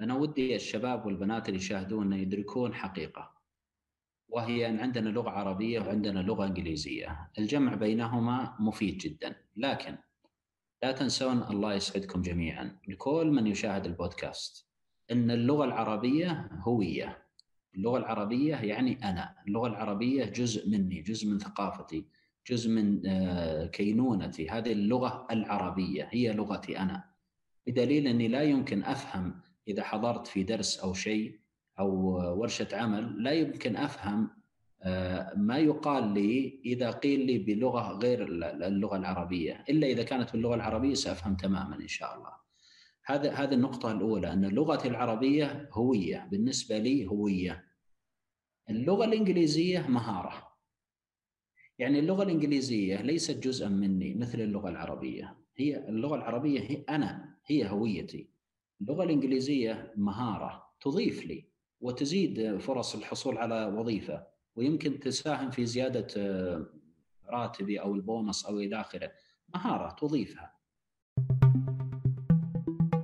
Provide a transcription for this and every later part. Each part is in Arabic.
أنا ودي الشباب والبنات اللي يشاهدونا يدركون حقيقة وهي أن عندنا لغة عربية وعندنا لغة إنجليزية، الجمع بينهما مفيد جدا، لكن لا تنسون الله يسعدكم جميعا. لكل من يشاهد البودكاست إن اللغة العربية هوية. اللغة العربية يعني أنا. اللغة العربية جزء مني جزء من ثقافتي جزء من آه، كينونتي. هذه اللغة العربية هي لغتي أنا. بدليل أني لا يمكن أفهم إذا حضرت في درس أو شيء أو ورشة عمل لا يمكن أفهم آه، ما يقال لي إذا قيل لي بلغة غير اللغة العربية إلا إذا كانت باللغة العربية سأفهم تماما إن شاء الله. هذا هذه النقطة الأولى أن لغتي العربية هوية بالنسبة لي هوية. اللغة الإنجليزية مهارة. يعني اللغة الإنجليزية ليست جزءا مني مثل اللغة العربية، هي اللغة العربية هي أنا هي هويتي. اللغة الإنجليزية مهارة تضيف لي وتزيد فرص الحصول على وظيفة ويمكن تساهم في زيادة آه، راتبي أو البونص أو إلى آخره. مهارة تضيفها.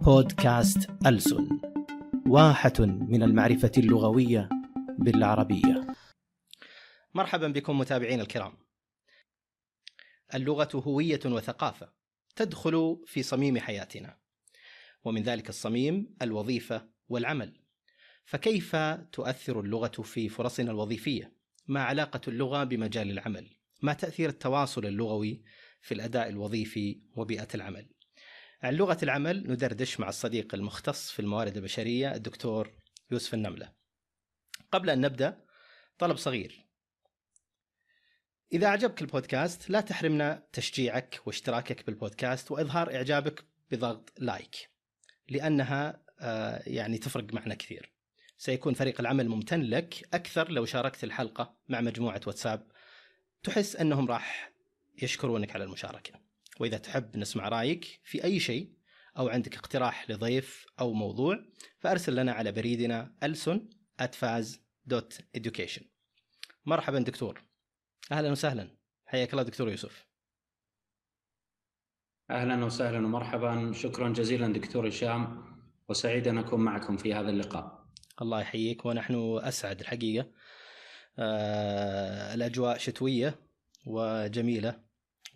بودكاست ألسن واحة من المعرفة اللغوية بالعربية. مرحبا بكم متابعين الكرام. اللغة هوية وثقافة تدخل في صميم حياتنا. ومن ذلك الصميم الوظيفة والعمل فكيف تؤثر اللغة في فرصنا الوظيفية؟ ما علاقة اللغة بمجال العمل؟ ما تأثير التواصل اللغوي في الأداء الوظيفي وبيئة العمل؟ عن لغة العمل ندردش مع الصديق المختص في الموارد البشرية الدكتور يوسف النملة. قبل أن نبدأ طلب صغير. إذا أعجبك البودكاست لا تحرمنا تشجيعك واشتراكك بالبودكاست وإظهار إعجابك بضغط لايك لأنها آه، يعني تفرق معنا كثير. سيكون فريق العمل ممتن لك أكثر لو شاركت الحلقة مع مجموعة واتساب تحس أنهم راح يشكرونك على المشاركة. وإذا تحب نسمع رأيك في أي شيء أو عندك اقتراح لضيف أو موضوع فأرسل لنا على بريدنا ألسن @faz.education. مرحبا دكتور. أهلا وسهلا. حياك الله دكتور يوسف. أهلا وسهلا ومرحبا. شكرا جزيلا دكتور هشام وسعيد أن أكون معكم في هذا اللقاء. الله يحييك ونحن أسعد الحقيقة. آه الأجواء شتوية وجميلة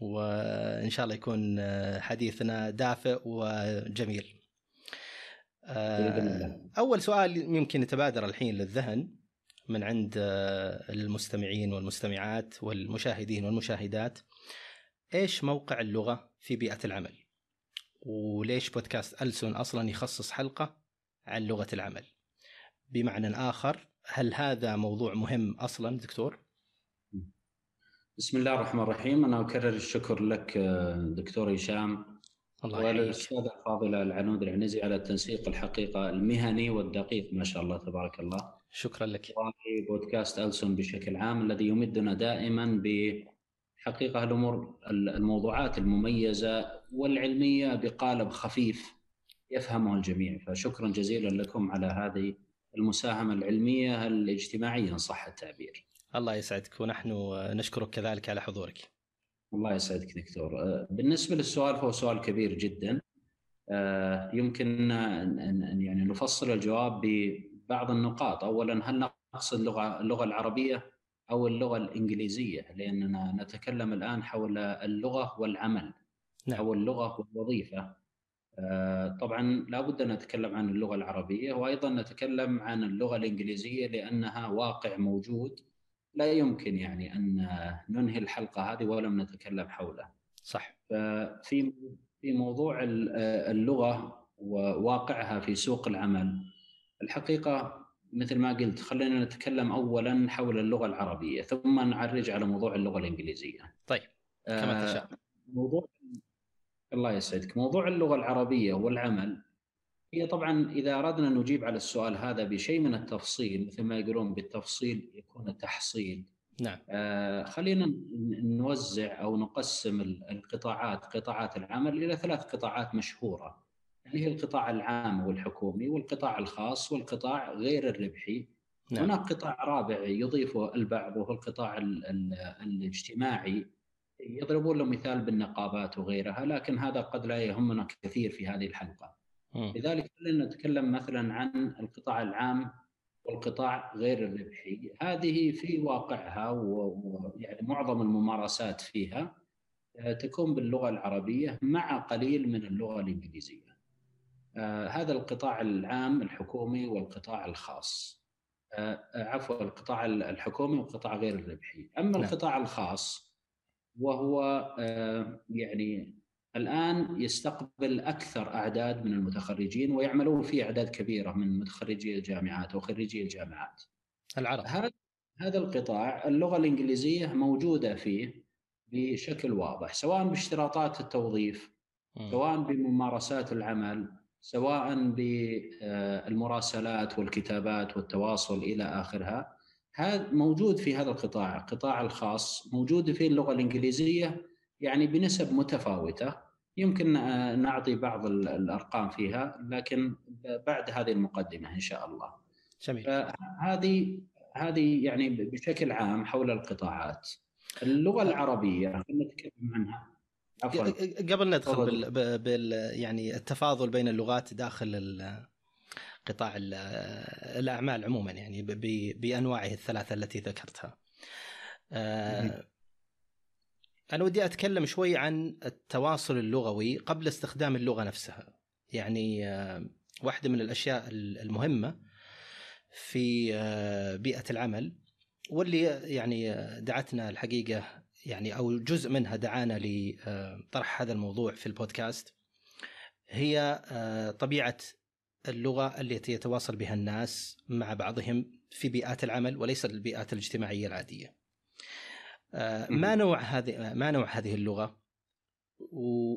وإن شاء الله يكون آه، حديثنا دافئ وجميل. آه أول سؤال يمكن يتبادر الحين للذهن من عند آه، المستمعين والمستمعات والمشاهدين والمشاهدات. إيش موقع اللغة في بيئة العمل؟ وليش بودكاست ألسن أصلا يخصص حلقة عن لغة العمل؟ بمعنى آخر هل هذا موضوع مهم أصلا دكتور؟ بسم الله الرحمن الرحيم. أنا أكرر الشكر لك دكتور هشام. الله وللأستاذة الفاضلة العنود العنزي على التنسيق الحقيقة المهني والدقيق ما شاء الله تبارك الله. شكرا لك. بودكاست ألسون بشكل عام الذي يمدنا دائما بحقيقة الأمور الموضوعات المميزة والعلمية بقالب خفيف يفهمه الجميع فشكرا جزيلا لكم على هذه المساهمة العلمية الاجتماعية إن صح التعبير. الله يسعدك ونحن نشكرك كذلك على حضورك. الله يسعدك دكتور. بالنسبة للسؤال فهو سؤال كبير جدا. آه، يمكن ان يعني نفصل الجواب ببعض النقاط، اولا هل نقصد اللغة اللغة العربية أو اللغة الإنجليزية؟ لأننا نتكلم الآن حول اللغة والعمل. نعم. أو اللغة والوظيفة. آه، طبعا لابد أن نتكلم عن اللغة العربية وأيضا نتكلم عن اللغة الإنجليزية لأنها واقع موجود لا يمكن يعني أن ننهي الحلقة هذه ولم نتكلم حوله. صح. ففي في موضوع اللغة وواقعها في سوق العمل الحقيقة مثل ما قلت خلينا نتكلم اولا حول اللغة العربية ثم نعرج على موضوع اللغة الإنجليزية. طيب كما تشاء. موضوع الله يسعدك موضوع اللغة العربية والعمل هي طبعا إذا أردنا نجيب على السؤال هذا بشيء من التفصيل مثل ما يقولون بالتفصيل يكون التحصيل نعم آه خلينا نوزع أو نقسم القطاعات قطاعات العمل إلى ثلاث قطاعات مشهورة اللي هي القطاع العام والحكومي والقطاع الخاص والقطاع غير الربحي نعم. هناك قطاع رابع يضيفه البعض وهو القطاع الاجتماعي يضربون له مثال بالنقابات وغيرها لكن هذا قد لا يهمنا كثير في هذه الحلقة. لذلك خلينا نتكلم مثلا عن القطاع العام والقطاع غير الربحي هذه في واقعها ويعني معظم الممارسات فيها آه، تكون باللغة العربية مع قليل من اللغة الإنجليزية. آه، هذا القطاع العام الحكومي والقطاع الخاص. آه، عفوا القطاع الحكومي والقطاع غير الربحي، أما نعم. القطاع الخاص وهو يعني الآن يستقبل أكثر أعداد من المتخرجين ويعملون فيه أعداد كبيرة من متخرجي الجامعات وخريجي الجامعات. العرب. هذا هذا القطاع اللغة الإنجليزية موجودة فيه بشكل واضح سواء باشتراطات التوظيف سواء بممارسات العمل سواء بالمراسلات والكتابات والتواصل إلى آخرها هذا موجود في هذا القطاع القطاع الخاص موجود فيه اللغة الإنجليزية يعني بنسب متفاوتة يمكن نعطي بعض الأرقام فيها لكن بعد هذه المقدمة إن شاء الله. جميل. هذه هذه يعني بشكل عام حول القطاعات. اللغة العربية نتكلم عنها عفوا قبل ندخل بال... بال يعني التفاضل بين اللغات داخل قطاع الأعمال عموما يعني ب... بأنواعه الثلاثة التي ذكرتها. آه، أنا ودي أتكلم شوي عن التواصل اللغوي قبل استخدام اللغة نفسها. يعني آه، واحدة من الأشياء المهمة في آه، بيئة العمل واللي يعني دعتنا الحقيقة يعني أو جزء منها دعانا لطرح هذا الموضوع في البودكاست هي آه، طبيعة اللغة التي يتواصل بها الناس مع بعضهم في بيئات العمل وليس البيئات الاجتماعية العادية. آه، ما نوع هذه ما نوع هذه اللغة؟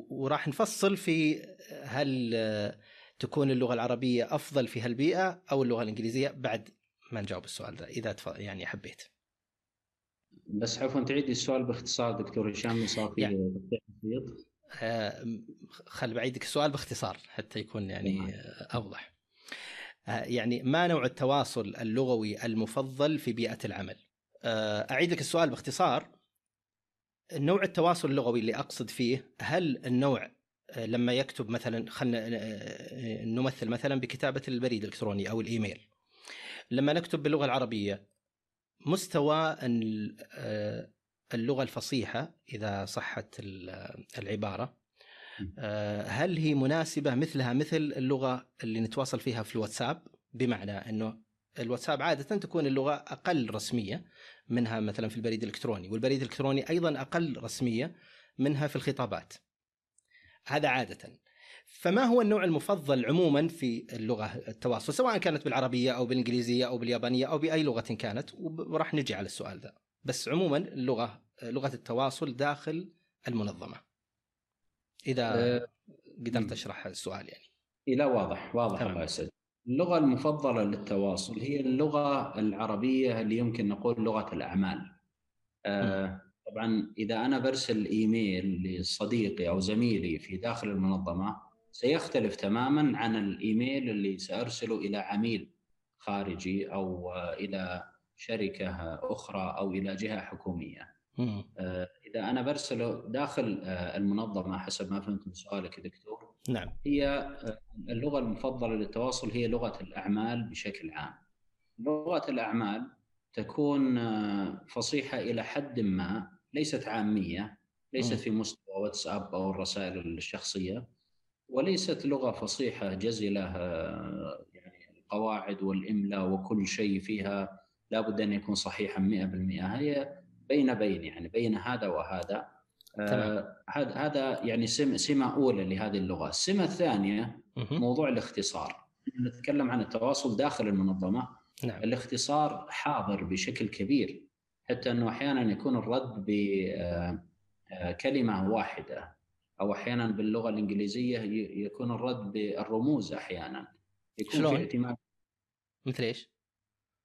وراح نفصل في هل آه، تكون اللغة العربية أفضل في هالبيئة أو اللغة الإنجليزية بعد ما نجاوب السؤال ذا إذا يعني حبيت بس عفوا تعيد السؤال باختصار دكتور هشام صار في يعني بسيط. آه خل بعيدك السؤال باختصار حتى يكون يعني نعم. أوضح. آه يعني ما نوع التواصل اللغوي المفضل في بيئة العمل؟ آه اعيد لك السؤال باختصار. نوع التواصل اللغوي اللي أقصد فيه هل النوع آه، لما يكتب مثلا خلينا آه، آه، نمثل مثلا بكتابة البريد الإلكتروني أو الإيميل. لما نكتب باللغة العربية مستوى آه، اللغة الفصيحة إذا صحت العبارة. آه، هل هي مناسبة مثلها مثل اللغة اللي نتواصل فيها في الواتساب؟ بمعنى إنه الواتساب عادة تكون اللغة أقل رسمية منها مثلا في البريد الإلكتروني والبريد الإلكتروني أيضا أقل رسمية منها في الخطابات. هذا عادة. فما هو النوع المفضل عموما في اللغة التواصل سواء كانت بالعربية أو بالإنجليزية أو باليابانية أو بأي لغة كانت؟ وراح نجي على السؤال ذا. بس عموما اللغة لغة التواصل داخل المنظمة. إذا أه قدرت أشرح السؤال يعني. لا واضح واضح الله يسعد اللغة المفضلة للتواصل هي اللغة العربية اللي يمكن نقول لغة الأعمال. أه طبعا إذا أنا برسل إيميل لصديقي أو زميلي في داخل المنظمة سيختلف تماما عن الإيميل اللي سأرسله إلى عميل خارجي أو إلى شركة أخرى أو إلى جهة حكومية. آه، إذا أنا برسله داخل آه، المنظمة حسب ما فهمت من سؤالك دكتور. نعم. هي آه، اللغة المفضلة للتواصل هي لغة الأعمال بشكل عام. لغة الأعمال تكون فصيحة إلى حد ما ليست عامية ليست في مستوى واتساب أو الرسائل الشخصية. وليست لغة فصيحة جزله يعني القواعد والاملاء وكل شيء فيها لابد أن يكون صحيحا 100% هي بين بين يعني بين هذا وهذا. آه هذا يعني سمة أولى لهذه اللغة، السمة الثانية موضوع الاختصار. نتكلم عن التواصل داخل المنظمة. نعم. الاختصار حاضر بشكل كبير حتى أنه أحيانا يكون الرد بكلمه واحدة. أو أحيانا باللغة الإنجليزية يكون الرد بالرموز أحيانا يكون شلون؟ في اهتمام مثل إيش؟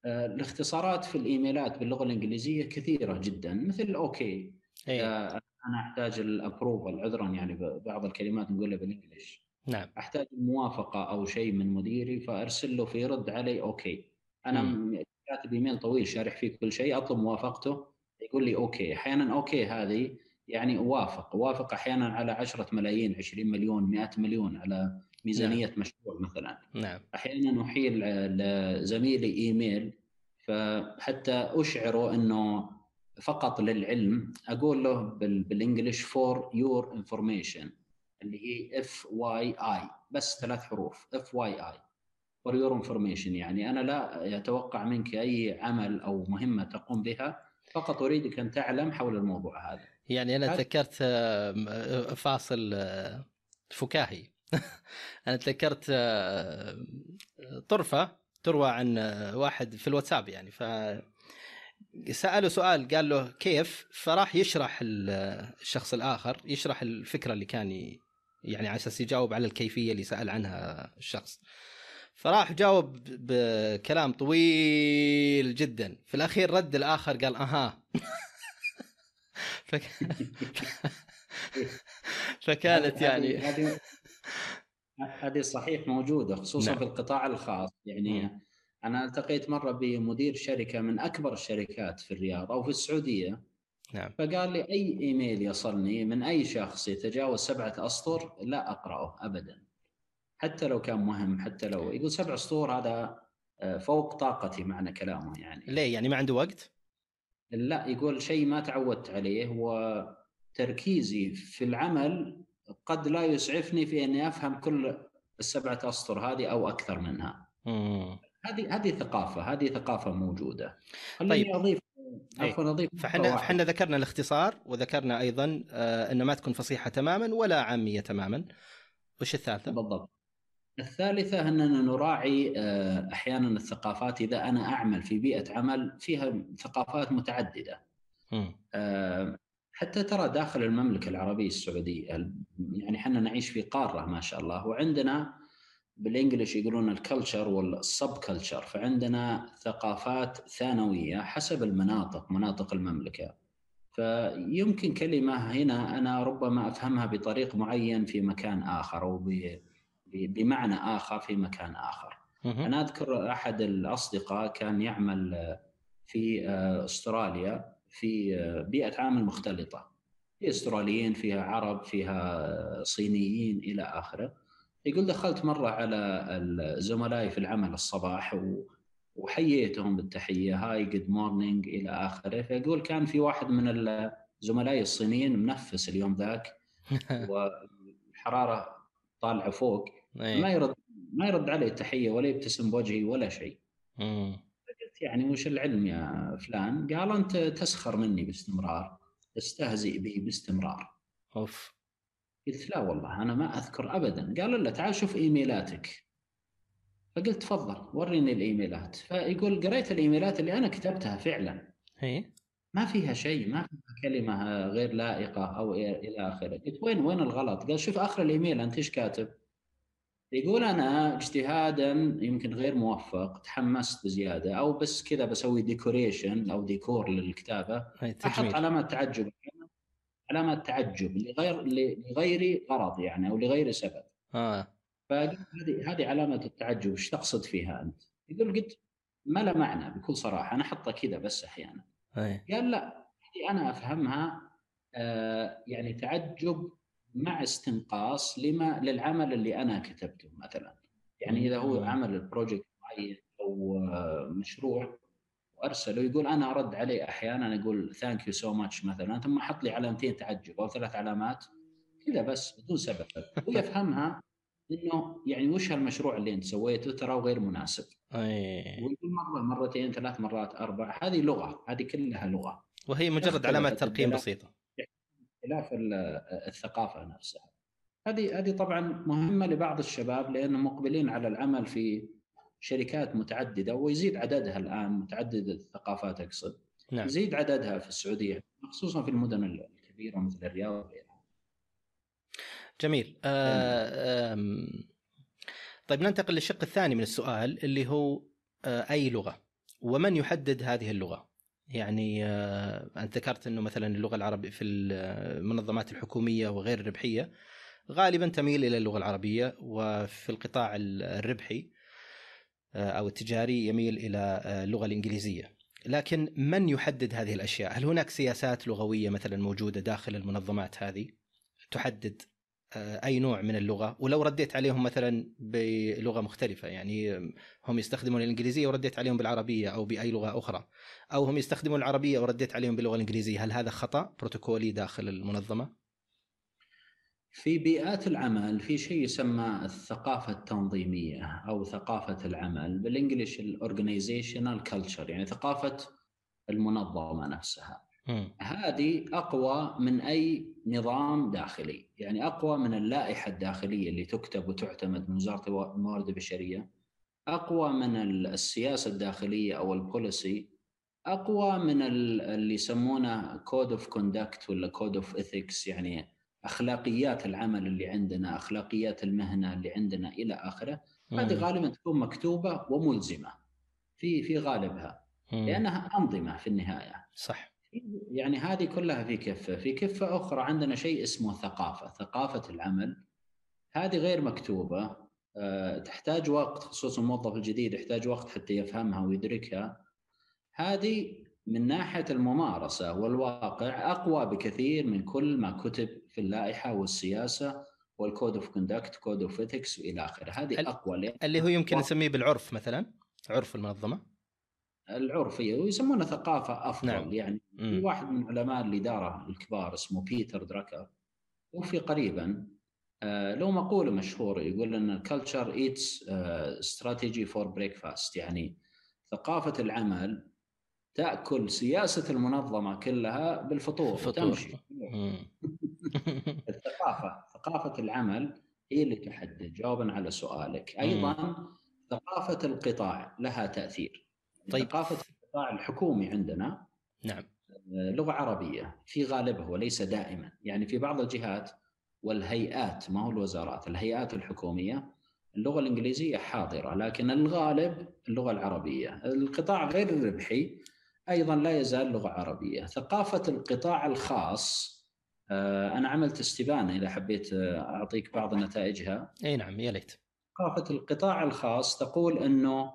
آه، الاختصارات في الإيميلات باللغة الإنجليزية كثيرة جدا مثل أوكي أيه. أنا أحتاج ال approval عذرا يعني بعض الكلمات نقولها بال English نعم أحتاج موافقه أو شيء من مديري فأرسل له فيرد علي okay أنا م. كاتب إيميل طويل شارح فيه كل شيء أطلب موافقته يقول لي okay أحيانا okay هذه يعني اوافق اوافق أحيانا على 10 ملايين 20 مليون 100 مليون على ميزانية مشروع مثلا. نعم. أحيانا أحيل لزميلي إيميل فحتى أشعره إنه فقط للعلم أقول له بال English for your information اللي هي FYI بس ثلاث حروف FYI for your information يعني أنا لا أتوقع منك أي عمل أو مهمة تقوم بها فقط أريدك أن تعلم حول الموضوع هذا. يعني أنا تذكرت آه، فاصل آه، فكاهي. أنا تذكرت آه، طرفة تروى عن واحد في الواتساب يعني. ف سأله سؤال قال له كيف؟ فراح يشرح الشخص الآخر يشرح الفكرة اللي كان يعني على أساس يجاوب على الكيفية اللي سأل عنها الشخص. فراح جاوب بكلام طويل جدا. في الأخير رد الآخر قال أها. فك... فكانت يعني هذه صحيح موجودة خصوصا نعم. في القطاع الخاص يعني م. أنا التقيت مرة بمدير شركة من أكبر الشركات في الرياض أو في السعودية نعم فقال لي أي إيميل يصلني من أي شخص يتجاوز سبعة أسطر لا أقرأه ابدا حتى لو كان مهم حتى لو يقول سبع اسطور هذا آه، فوق طاقتي معنى كلامه يعني ليه يعني ما عنده وقت؟ لا يقول شيء ما تعودت عليه وتركيزي في العمل قد لا يسعفني في أني أفهم كل السبعة أسطر هذه أو أكثر منها. هذه هذه ثقافة هذه ثقافة موجودة. طيب أضيف عفوا أضيف فإحنا فاحنا ذكرنا الاختصار وذكرنا أيضا آه إنه ما تكون فصيحة تماما ولا عامية تماما. وش الثالثة؟ بالضبط. الثالثة أننا نراعي آه، أحيانا الثقافات إذا أنا أعمل في بيئة عمل فيها ثقافات متعددة. آه، حتى ترى داخل المملكة العربية السعودية يعني إحنا نعيش في قارة ما شاء الله وعندنا بال English يقولون ال culture وال subculture فعندنا ثقافات ثانوية حسب المناطق مناطق المملكة. فيمكن كلمة هنا أنا ربما أفهمها بطريق معين في مكان آخر أو بمعنى آخر في مكان آخر. أنا أذكر أحد الأصدقاء كان يعمل في آه، أستراليا في آه، بيئة عمل مختلطة. في أستراليين فيها عرب فيها صينيين إلى آخره. يقول دخلت مرة على زملائي في العمل الصباح وحييتهم بالتحية hi good morning إلى آخره فيقول كان في واحد من زملائي الصينيين منفس اليوم ذاك والحرارة طالعة فوق أيه. ما يرد ما يرد علي تحية ولا يبتسم بوجهي ولا شيء. قلت يعني وش العلم يا فلان؟ قال أنت تسخر مني باستمرار تستهزئ بي باستمرار. أوف. قلت لا والله أنا ما أذكر ابدا. قال لا تعال شوف إيميلاتك. فقلت تفضل وريني الإيميلات. فيقول قريت الإيميلات اللي أنا كتبتها فعلا. هي ما فيها شيء ما فيها كلمة غير لائقة أو إلى آخره. قلت وين وين الغلط؟ قال شوف آخر الإيميل أنت إيش كاتب؟ يقول أنا اجتهادا يمكن غير موفق تحمست بزيادة أو بس كذا بسوي ديكوريشن أو ديكور للكتابة أحط علامات تعجب علامات تعجب لغير لغير غرض يعني أو لغير سبب آه فهذه هذه علامة التعجب إيش تقصد فيها أنت؟ يقول قلت ما له معنى بكل صراحة أنا احطها كذا بس أحيانا أي. قال لا أنا أفهمها آه يعني تعجب مع استنقاص لما للعمل اللي أنا كتبته مثلا يعني إذا هو عمل ال project معين أو مشروع وأرسله يقول أنا أرد عليه أحيانا أقول thank you so much مثلا ثم أحط لي علامتين تعجب أو ثلاث علامات كذا بس بدون سبب هو يفهمها إنه يعني وش هالمشروع اللي أنت سويته ترى غير مناسب. أي ويقول مرة مرتين ثلاث مرات أربع هذه لغة هذه كلها لغة. وهي مجرد علامات ترقيم بسيطة. خلاف الثقافة نفسها. هذه هذه طبعا مهمة لبعض الشباب لانهم مقبلين على العمل في شركات متعددة ويزيد عددها الآن متعدده الثقافات أقصد. نعم. يزيد عددها في السعودية خصوصا في المدن الكبيرة مثل الرياض وغيرها. جميل. آه طيب ننتقل للشق الثاني من السؤال اللي هو آه أي لغة ومن يحدد هذه اللغة؟ يعني آه، أنت ذكرت إنه مثلا اللغة العربية في المنظمات الحكومية وغير الربحية غالبا تميل إلى اللغة العربية وفي القطاع الربحي آه، أو التجاري يميل إلى آه، اللغة الإنجليزية. لكن من يحدد هذه الأشياء؟ هل هناك سياسات لغوية مثلا موجودة داخل المنظمات هذه تحدد آه، أي نوع من اللغة. ولو رديت عليهم مثلا بلغة مختلفة يعني هم يستخدمون الإنجليزية ورديت عليهم بالعربية أو بأي لغة أخرى أو هم يستخدمون العربية ورديت عليهم باللغة الإنجليزية هل هذا خطأ بروتوكولي داخل المنظمة؟ في بيئات العمل في شيء يسمى الثقافة التنظيمية أو ثقافة العمل بال English ال organizational culture يعني ثقافة المنظمة نفسها. هذه أقوى من أي نظام داخلي، يعني أقوى من اللائحة الداخلية اللي تكتب وتعتمد من وزاره الموارد البشرية، أقوى من السياسة الداخلية أو ال policy، أقوى من اللي يسمونه code of conduct ولا code of ethics يعني أخلاقيات العمل اللي عندنا، أخلاقيات المهنة اللي عندنا إلى آخره، هذه غالبا تكون مكتوبة وملزمة. في في غالبها. لأنها أنظمة في النهاية. صح. يعني هذه كلها في كفة، في كفة أخرى عندنا شيء اسمه ثقافة، ثقافة العمل هذه غير مكتوبة. آه، تحتاج وقت خصوصا الموظف الجديد يحتاج وقت حتى يفهمها ويدركها. هذه من ناحية الممارسة والواقع أقوى بكثير من كل ما كتب في اللائحة والسياسة وال code of conduct، code of ethics والى آخره، هذه أقوى اللي هو يمكن نسميه بالعرف مثلا عرف المنظمة. العرفية ويسمونها ثقافة أفضل. نعم. يعني في واحد من علماء الاداره الكبار اسمه بيتر دراكر توفي قريبا آه له مقولة مشهورة يقول إن ال culture eats strategy for breakfast يعني ثقافة العمل تأكل سياسة المنظمة كلها بالفطور الفطور. وتمشي. الثقافة ثقافة العمل هي اللي تحدد جوابا على سؤالك. أيضا ثقافة القطاع لها تأثير. طيب. ثقافه القطاع الحكومي عندنا نعم. آه، لغة عربية في غالبه وليس دائما. يعني في بعض الجهات والهيئات ما هو الوزارات الهيئات الحكومية اللغة الإنجليزية حاضرة لكن الغالب اللغة العربية. القطاع غير الربحي أيضا لا يزال لغة عربية. ثقافة القطاع الخاص آه، أنا عملت استبانة إذا حبيت آه، أعطيك بعض نتائجها. إي نعم يا ليت. ثقافة القطاع الخاص تقول إنه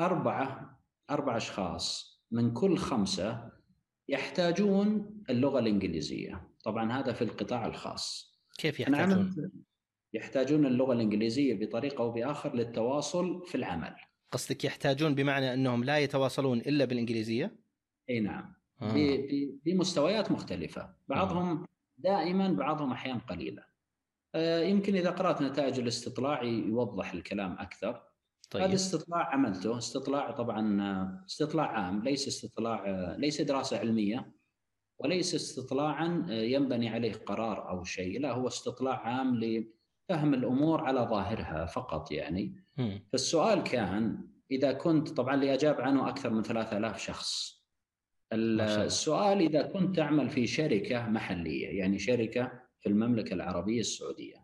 أربعة أربع أشخاص من كل خمسة يحتاجون اللغة الإنجليزية. طبعا هذا في القطاع الخاص. كيف يحتاجون؟ يحتاجون اللغة الإنجليزية بطريقة أو بآخر للتواصل في العمل. قصدك يحتاجون بمعنى أنهم لا يتواصلون إلا بالإنجليزية؟ أي نعم. آه. بمستويات مختلفة. بعضهم دائما بعضهم أحيانا قليلة آه، يمكن إذا قرأت نتائج الاستطلاع يوضح الكلام أكثر. طيب. هذا استطلاع عملته استطلاع طبعا استطلاع عام ليس استطلاع ليس دراسة علمية وليس استطلاعا ينبني عليه قرار أو شيء لا هو استطلاع عام لفهم الأمور على ظاهرها فقط يعني م. فالسؤال كان إذا كنت طبعا اللي أجاب عنه أكثر من 3000 شخص السؤال إذا كنت تعمل في شركة محلية يعني شركة في المملكة العربية السعودية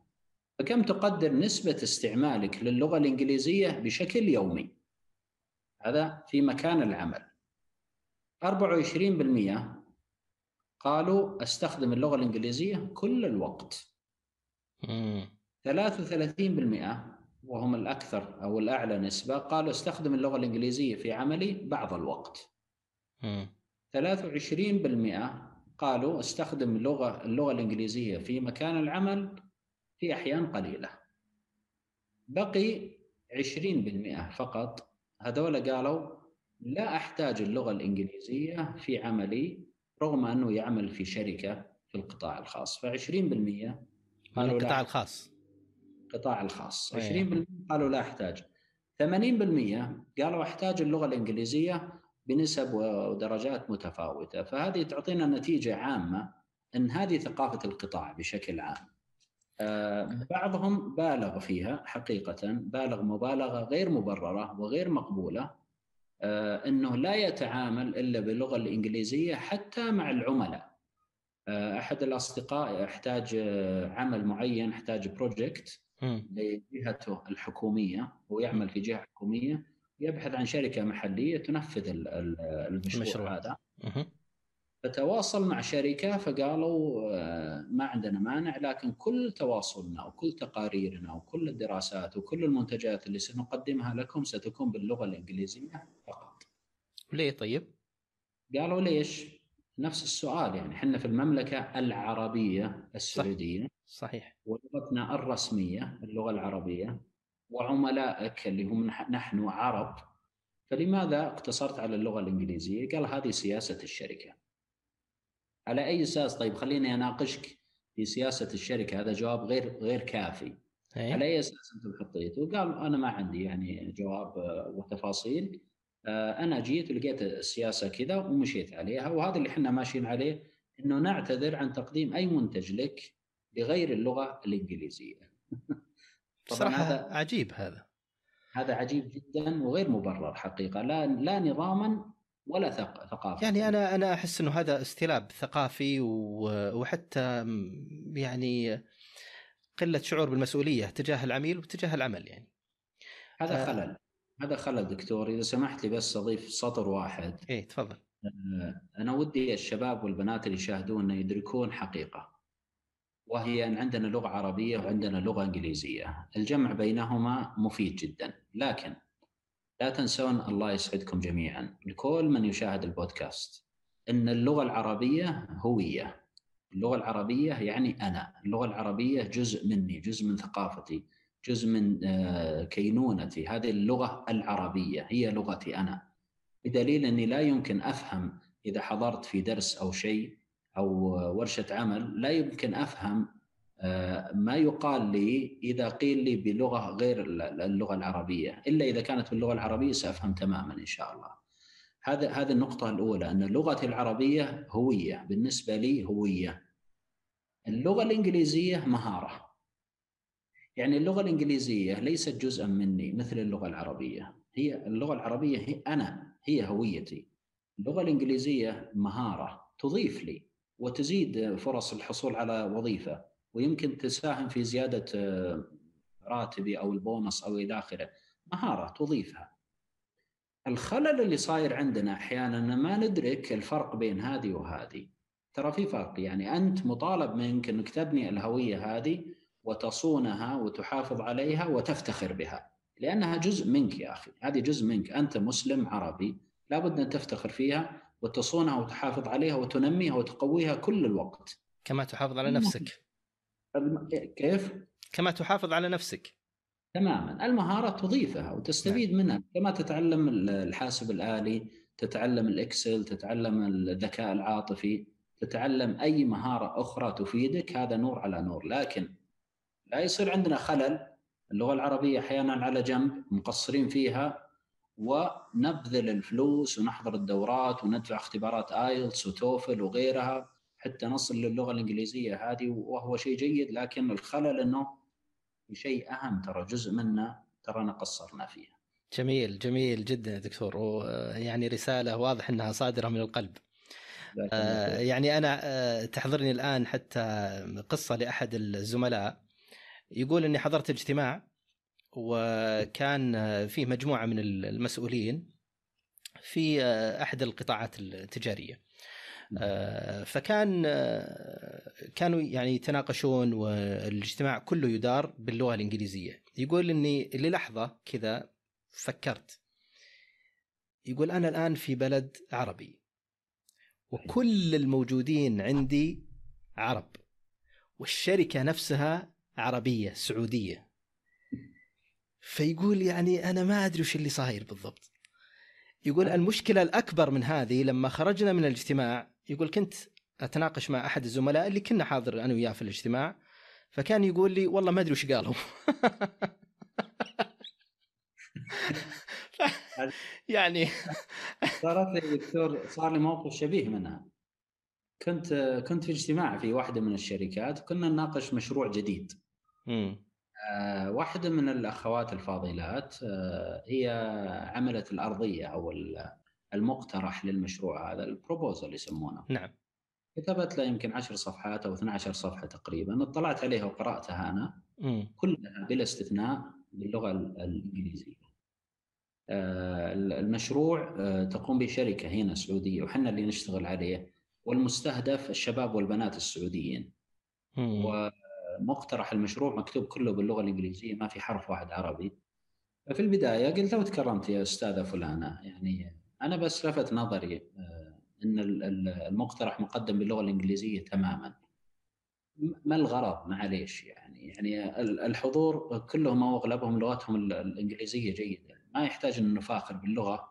فكم تقدر نسبة استعمالك للغة الإنجليزية بشكل يومي؟ هذا في مكان العمل. 24% قالوا أستخدم اللغة الإنجليزية كل الوقت. 33% وهم الأكثر أو الأعلى نسبة قالوا أستخدم اللغة الإنجليزية في عملي بعض الوقت. 23% قالوا أستخدم اللغة اللغة الإنجليزية في مكان العمل في أحيان قليلة. بقي 20% فقط. هذول قالوا لا أحتاج اللغة الإنجليزية في عملي رغم أنه يعمل في شركة في القطاع الخاص. ف20% قالوا القطاع الخاص. القطاع الخاص. 20% إيه. قالوا لا أحتاج. 80% قالوا أحتاج اللغة الإنجليزية بنسب ودرجات متفاوتة. فهذه تعطينا نتيجة عامة أن هذه ثقافة القطاع بشكل عام. بعضهم بالغ فيها حقيقة بالغ مبالغة غير مبررة وغير مقبولة آه، أنه لا يتعامل إلا باللغة الإنجليزية حتى مع العملاء. آه، أحد الأصدقاء يحتاج عمل معين يحتاج بروجكت لجهته الحكومية هو يعمل في جهة حكومية يبحث عن شركة محلية تنفذ المشروع, المشروع. هذا. فتواصل مع شركة فقالوا آه، ما عندنا مانع لكن كل تواصلنا وكل تقاريرنا وكل الدراسات وكل المنتجات اللي سنقدمها لكم ستكون باللغة الإنجليزية فقط. ليه طيب؟ قالوا ليش؟ نفس السؤال يعني إحنا في المملكة العربية السعودية صحيح ولغتنا الرسمية اللغة العربية وعملائك اللي هم نحن عرب فلماذا اقتصرت على اللغة الإنجليزية؟ قال هذه سياسة الشركة. على أي أساس؟ طيب خليني أناقشك في سياسة الشركة هذا جواب غير غير كافي. أيه؟ على أي أساس أنتم حطيته؟ قال أنا ما عندي يعني جواب وتفاصيل آه، أنا جيت ولقيت السياسة كذا ومشيت عليها وهذا اللي إحنا ماشيين عليه إنه نعتذر عن تقديم أي منتج لك بغير اللغة الإنجليزية. بصراحة هذا عجيب هذا هذا عجيب جدا وغير مبرر حقيقة لا لا نظاما ولا ثقافة. يعني أنا أنا أحس إنه هذا استلاب ثقافي وحتى يعني قلة شعور بالمسؤولية تجاه العميل وتجاه العمل يعني. هذا آه. خلل. هذا خلل دكتور. إذا سمحت لي بس أضيف سطر واحد. إيه تفضل. آه، أنا ودي الشباب والبنات اللي يشاهدونا يدركون حقيقة. وهي أن عندنا لغة عربية وعندنا لغة إنجليزية. الجمع بينهما مفيد جدا. لكن لا تنسون الله يسعدكم جميعا. لكل من يشاهد البودكاست. أن اللغة العربية هوية. اللغة العربية يعني أنا. اللغة العربية جزء مني جزء من ثقافتي جزء من آه، كينونتي. هذه اللغة العربية. هي لغتي أنا. بدليل أني لا يمكن أفهم إذا حضرت في درس أو شيء أو ورشة عمل لا يمكن أفهم آه، ما يقال لي إذا قيل لي بلغة غير اللغة العربية إلا إذا كانت باللغة العربية سأفهم تماما إن شاء الله. هذا هذه النقطة الأولى أن لغتي العربية هوية بالنسبة لي هوية. اللغة الإنجليزية مهارة. يعني اللغة الإنجليزية ليست جزءا مني مثل اللغة العربية، هي اللغة العربية هي أنا هي هويتي. اللغة الإنجليزية مهارة تضيف لي وتزيد فرص الحصول على وظيفة ويمكن تساهم في زيادة آه، راتبي أو البونص أو إلى آخره. مهاره تضيفها الخلل اللي صاير عندنا أحيانا ان ما ندرك الفرق بين هذه وهذه. ترى في فرق يعني أنت مطالب منك إنك تبني الهوية هذه وتصونها وتحافظ عليها وتفتخر بها. لأنها جزء منك يا أخي. هذه جزء منك. أنت مسلم عربي لابد ان تفتخر فيها وتصونها وتحافظ عليها وتنميها وتقويها كل الوقت. كما تحافظ على نفسك. كيف؟ كما تحافظ على نفسك. تماما. المهارة تضيفها وتستفيد نعم. منها. كما تتعلم الحاسب الآلي تتعلم الإكسل تتعلم الذكاء العاطفي تتعلم أي مهارة أخرى تفيدك هذا نور على نور. لكن لا يصير عندنا خلل. اللغة العربية أحيانا على جنب مقصرين فيها ونبذل الفلوس ونحضر الدورات وندفع اختبارات آيلتس وتوفل وغيرها. حتى نصل للغة الإنجليزية هذه وهو شيء جيد لكن الخلل إنه شيء أهم ترى جزء منا ترانا قصرنا فيه. جميل جميل جدا يا دكتور ويعني رسالة واضح إنها صادرة من القلب. آه يعني أنا آه تحضرني الآن حتى قصة لأحد الزملاء يقول إني حضرت اجتماع وكان فيه مجموعة من المسؤولين في أحد القطاعات التجارية. فكان كانوا يعني يتناقشون والاجتماع كله يدار باللغة الإنجليزية. يقول إني للحظة كذا فكرت. يقول أنا الآن في بلد عربي وكل الموجودين عندي عرب والشركة نفسها عربية سعودية. فيقول يعني أنا ما أدري وش اللي صاير بالضبط. يقول المشكلة الأكبر من هذه لما خرجنا من الاجتماع يقول كنت أتناقش مع أحد الزملاء اللي كنا حاضر أنا وياه في الاجتماع فكان يقول لي والله ما أدري وش قالوا يعني صارت لي دكتور صار لي موقف شبيه منها. كنت كنت في اجتماع في واحدة من الشركات وكنا نناقش مشروع جديد. آه، واحدة من الأخوات الفاضلات آه، هي عملت الأرضية أو المقترح للمشروع هذا البروبوزل يسمونه. نعم. كتبت له يمكن 10 صفحات أو 12 صفحة تقريبا اطلعت عليها وقرأتها أنا م. كلها بلا استثناء باللغة الإنجليزية. آه، المشروع تقوم به شركة هنا سعودية وحنا اللي نشتغل عليه والمستهدف الشباب والبنات السعوديين. م. مقترح المشروع مكتوب كله باللغة الإنجليزية ما في حرف واحد عربي. ففي البداية قلت لو تكرمت يا أستاذة فلانة يعني أنا بس لفت نظري آه، إن المقترح مقدم باللغة الإنجليزية تماما. ما الغرض؟ معليش يعني يعني الحضور كلهم أو أغلبهم لغتهم الإنجليزية جيدة. ما يحتاج إن نفاخر باللغة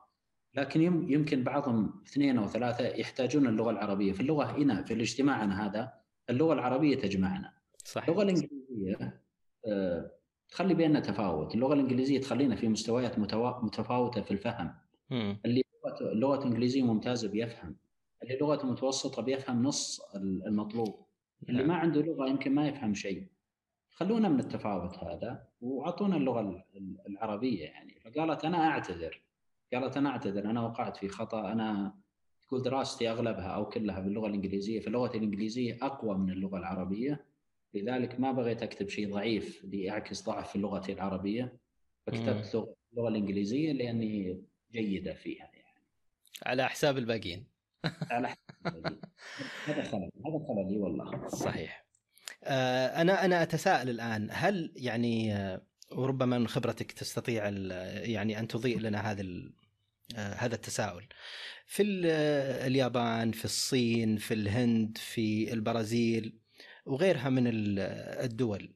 لكن يمكن بعضهم اثنين أو ثلاثة يحتاجون اللغة العربية. في اللغة هنا في اجتماعنا هذا اللغة العربية تجمعنا. صحيح. اللغة الإنجليزية آه، تخلي بيننا تفاوت. اللغة الإنجليزية تخلينا في مستويات متفاوتة في الفهم. م. اللي لغه إنجليزية ممتازة بيفهم. اللي لغته متوسطة بيفهم نص المطلوب. اللي نعم. ما عنده لغة يمكن ما يفهم شيء. خلونا من التفاوت هذا وأعطونا اللغة العربية يعني. فقالت أنا أعتذر. قالت أنا أعتذر. أنا وقعت في خطأ. أنا تقول دراستي أغلبها أو كلها باللغة الإنجليزية. فلغتي الإنجليزية أقوى من اللغة العربية. لذلك ما بغيت أكتب شيء ضعيف ليعكس ضعف في لغتي العربية. فكتبت اللغة الإنجليزية لأني جيدة فيها. على حساب الباقيين. على حساب الباقيين. هذا خلل هذا خلل إي والله. صحيح. آه، أنا أنا أتساءل الآن هل يعني آه، وربما من خبرتك تستطيع يعني أن تضيء لنا هذا آه، هذا التساؤل. في اليابان في الصين في الهند في البرازيل وغيرها من الدول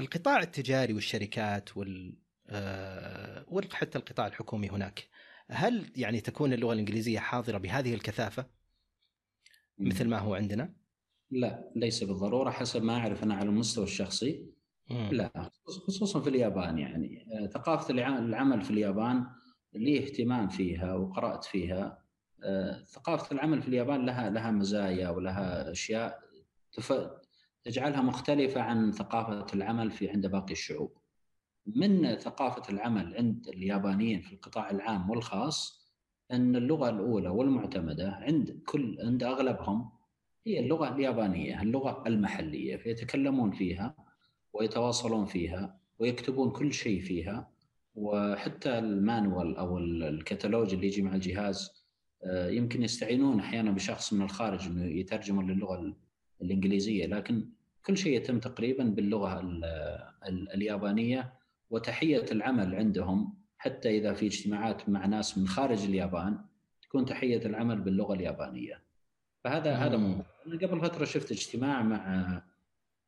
القطاع التجاري والشركات وال وحتى القطاع الحكومي هناك هل يعني تكون اللغة الإنجليزية حاضرة بهذه الكثافة مثل ما هو عندنا؟ لا ليس بالضرورة حسب ما أعرف أنا على المستوى الشخصي مم. لا خصوصا في اليابان يعني آه، ثقافة العمل في اليابان لي اهتمام فيها وقرأت فيها آه، ثقافة العمل في اليابان لها لها مزايا ولها أشياء تجعلها مختلفة عن ثقافة العمل في عند باقي الشعوب. من ثقافة العمل عند اليابانيين في القطاع العام والخاص أن اللغة الأولى والمعتمدة عند كل عند أغلبهم هي اللغة اليابانية، اللغة المحلية، فيتكلمون فيها ويتواصلون فيها ويكتبون كل شيء فيها. وحتى المانوال أو الكتالوج اللي يجي مع الجهاز آه، يمكن يستعينون أحيانا بشخص من الخارج إنه يترجمون للغة الإنجليزية. لكن كل شيء يتم تقريبا باللغة اليابانية. وتحية العمل عندهم حتى إذا في اجتماعات مع ناس من خارج اليابان تكون تحية العمل باللغة اليابانية. فهذا هذا ممكن. قبل فترة شفت اجتماع مع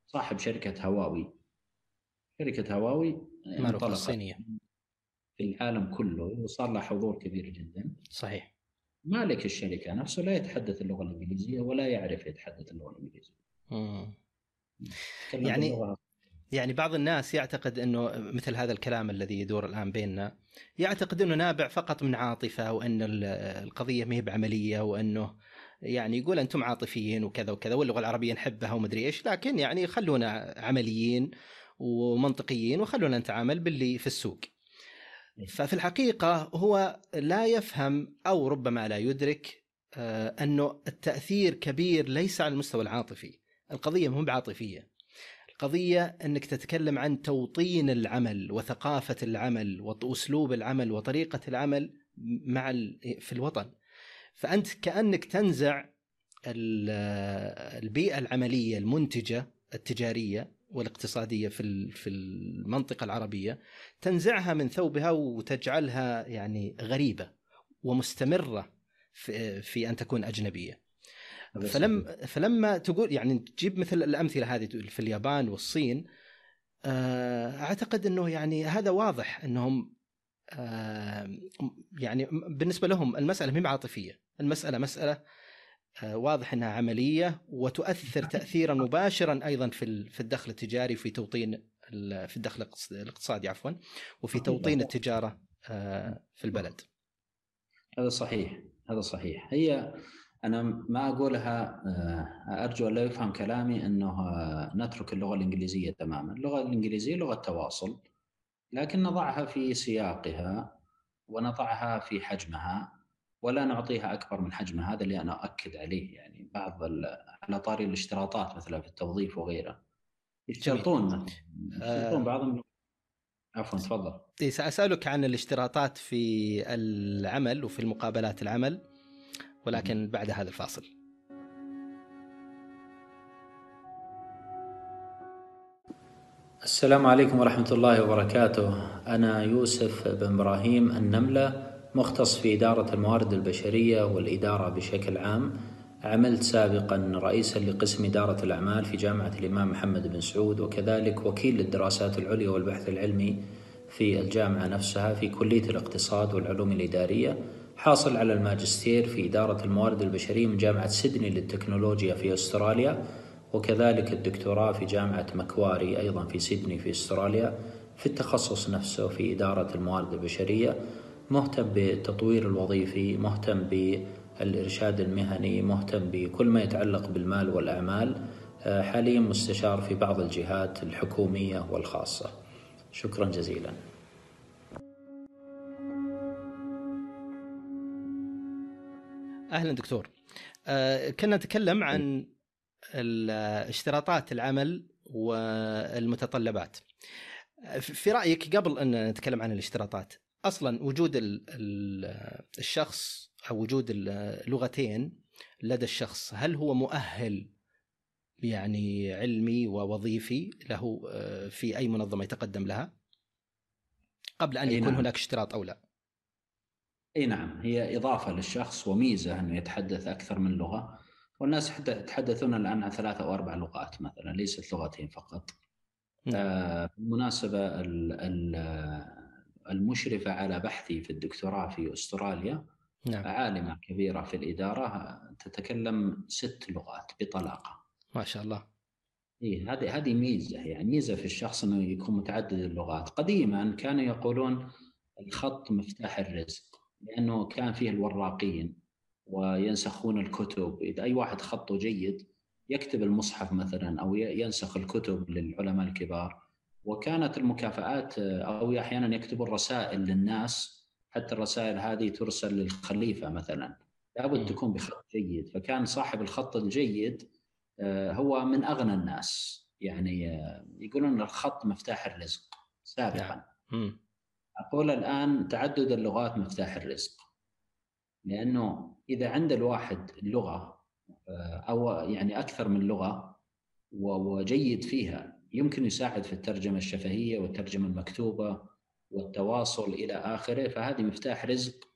صاحب شركة هواوي. شركة هواوي معروفة الصينية. في العالم كله وصار لها حضور كبير جدا. صحيح. مالك الشركة نفسه لا يتحدث اللغة الإنجليزية ولا يعرف يتحدث اللغة الإنجليزية. يعني يعني بعض الناس يعتقد إنه مثل هذا الكلام الذي يدور الآن بيننا يعتقد إنه نابع فقط من عاطفة وإن القضية ما هي بعملية وإنه يعني يقول أنتم عاطفيين وكذا وكذا واللغة العربية نحبها ومدري إيش لكن يعني خلونا عمليين ومنطقيين وخلونا نتعامل باللي في السوق. ففي الحقيقة هو لا يفهم أو ربما لا يدرك آه، إنه التأثير كبير ليس على المستوى العاطفي، القضية مو بعاطفية. القضية إنك تتكلم عن توطين العمل وثقافة العمل وأسلوب العمل وطريقة العمل مع في الوطن. فأنت كأنك تنزع البيئة العملية المنتجة التجارية والاقتصادية في في المنطقة العربية تنزعها من ثوبها وتجعلها يعني غريبة ومستمرة في, أن تكون أجنبية. فلم فلما تقول يعني تجيب مثل الأمثلة هذه في اليابان والصين آه، أعتقد إنه يعني هذا واضح إنهم آه، يعني بالنسبة لهم المسألة ما عاطفيه المسألة مسألة آه، واضح إنها عملية وتؤثر تاثيرا مباشرا أيضا في في الدخل التجاري في توطين في الدخل الاقتصادي عفوا وفي توطين التجارة في البلد. هذا صحيح هذا صحيح. هي أنا ما أقولها أرجو أن لا يفهم كلامي أنه نترك اللغة الإنجليزية تماما، اللغة الإنجليزية لغة تواصل لكن نضعها في سياقها ونضعها في حجمها ولا نعطيها أكبر من حجمها هذا اللي أنا أؤكد عليه. يعني بعض على طاري الاشتراطات مثلا في التوظيف وغيره يشترطون يشترطون آه. بعضهم. عفوا تفضل. اي سأسألك عن الاشتراطات في العمل وفي المقابلات العمل. ولكن بعد هذا الفاصل. السلام عليكم ورحمة الله وبركاته. أنا يوسف بن إبراهيم النملة مختص في إدارة الموارد البشرية والإدارة بشكل عام. عملت سابقا رئيسا لقسم إدارة الأعمال في جامعة الإمام محمد بن سعود وكذلك وكيل للدراسات العليا والبحث العلمي في الجامعة نفسها في كلية الاقتصاد والعلوم الإدارية. حاصل على الماجستير في إدارة الموارد البشرية من جامعة سيدني للتكنولوجيا في أستراليا وكذلك الدكتوراه في جامعة مكواري أيضا في سيدني في أستراليا في التخصص نفسه في إدارة الموارد البشرية مهتم بالتطوير الوظيفي مهتم بالإرشاد المهني مهتم بكل ما يتعلق بالمال والأعمال آه، حاليا مستشار في بعض الجهات الحكومية والخاصة. شكرا جزيلا. أهلا دكتور. آه، كنا نتكلم عن اشتراطات العمل والمتطلبات. في رأيك قبل أن نتكلم عن الاشتراطات أصلا وجود الشخص أو وجود اللغتين لدى الشخص هل هو مؤهل يعني علمي ووظيفي له آه، في أي منظمة يتقدم لها؟ قبل أن يكون نعم. هناك اشتراط أو لا. إي نعم هي إضافة للشخص وميزة أنه يتحدث أكثر من لغة والناس يتحدثون الآن عن ثلاث أو أربع لغات مثلا ليست لغتين فقط. نعم. آه، بالمناسبة المشرفة على بحثي في الدكتوراه في أستراليا نعم. عالمة كبيرة في الإدارة تتكلم ست لغات بطلاقة. ما شاء الله. إي هذه هذه ميزة يعني ميزة في الشخص إنه يكون متعدد اللغات، قديما كانوا يقولون الخط مفتاح الرزق لأنه كان فيه الوراقين وينسخون الكتب. إذا أي واحد خطه جيد يكتب المصحف مثلا أو ينسخ الكتب للعلماء الكبار. وكانت المكافآت أو أحيانا يكتبون رسائل للناس. حتى الرسائل هذه ترسل للخليفة مثلا. لابد تكون بخط جيد. فكان صاحب الخط الجيد آه، هو من أغنى الناس. يعني آه، يقولون الخط مفتاح الرزق سابقا. أقول الآن تعدد اللغات مفتاح الرزق. لأنه إذا عند الواحد لغه آه، أو يعني أكثر من لغة وجيد فيها يمكن يساعد في الترجمة الشفهية والترجمة المكتوبة والتواصل إلى آخره فهذه مفتاح رزق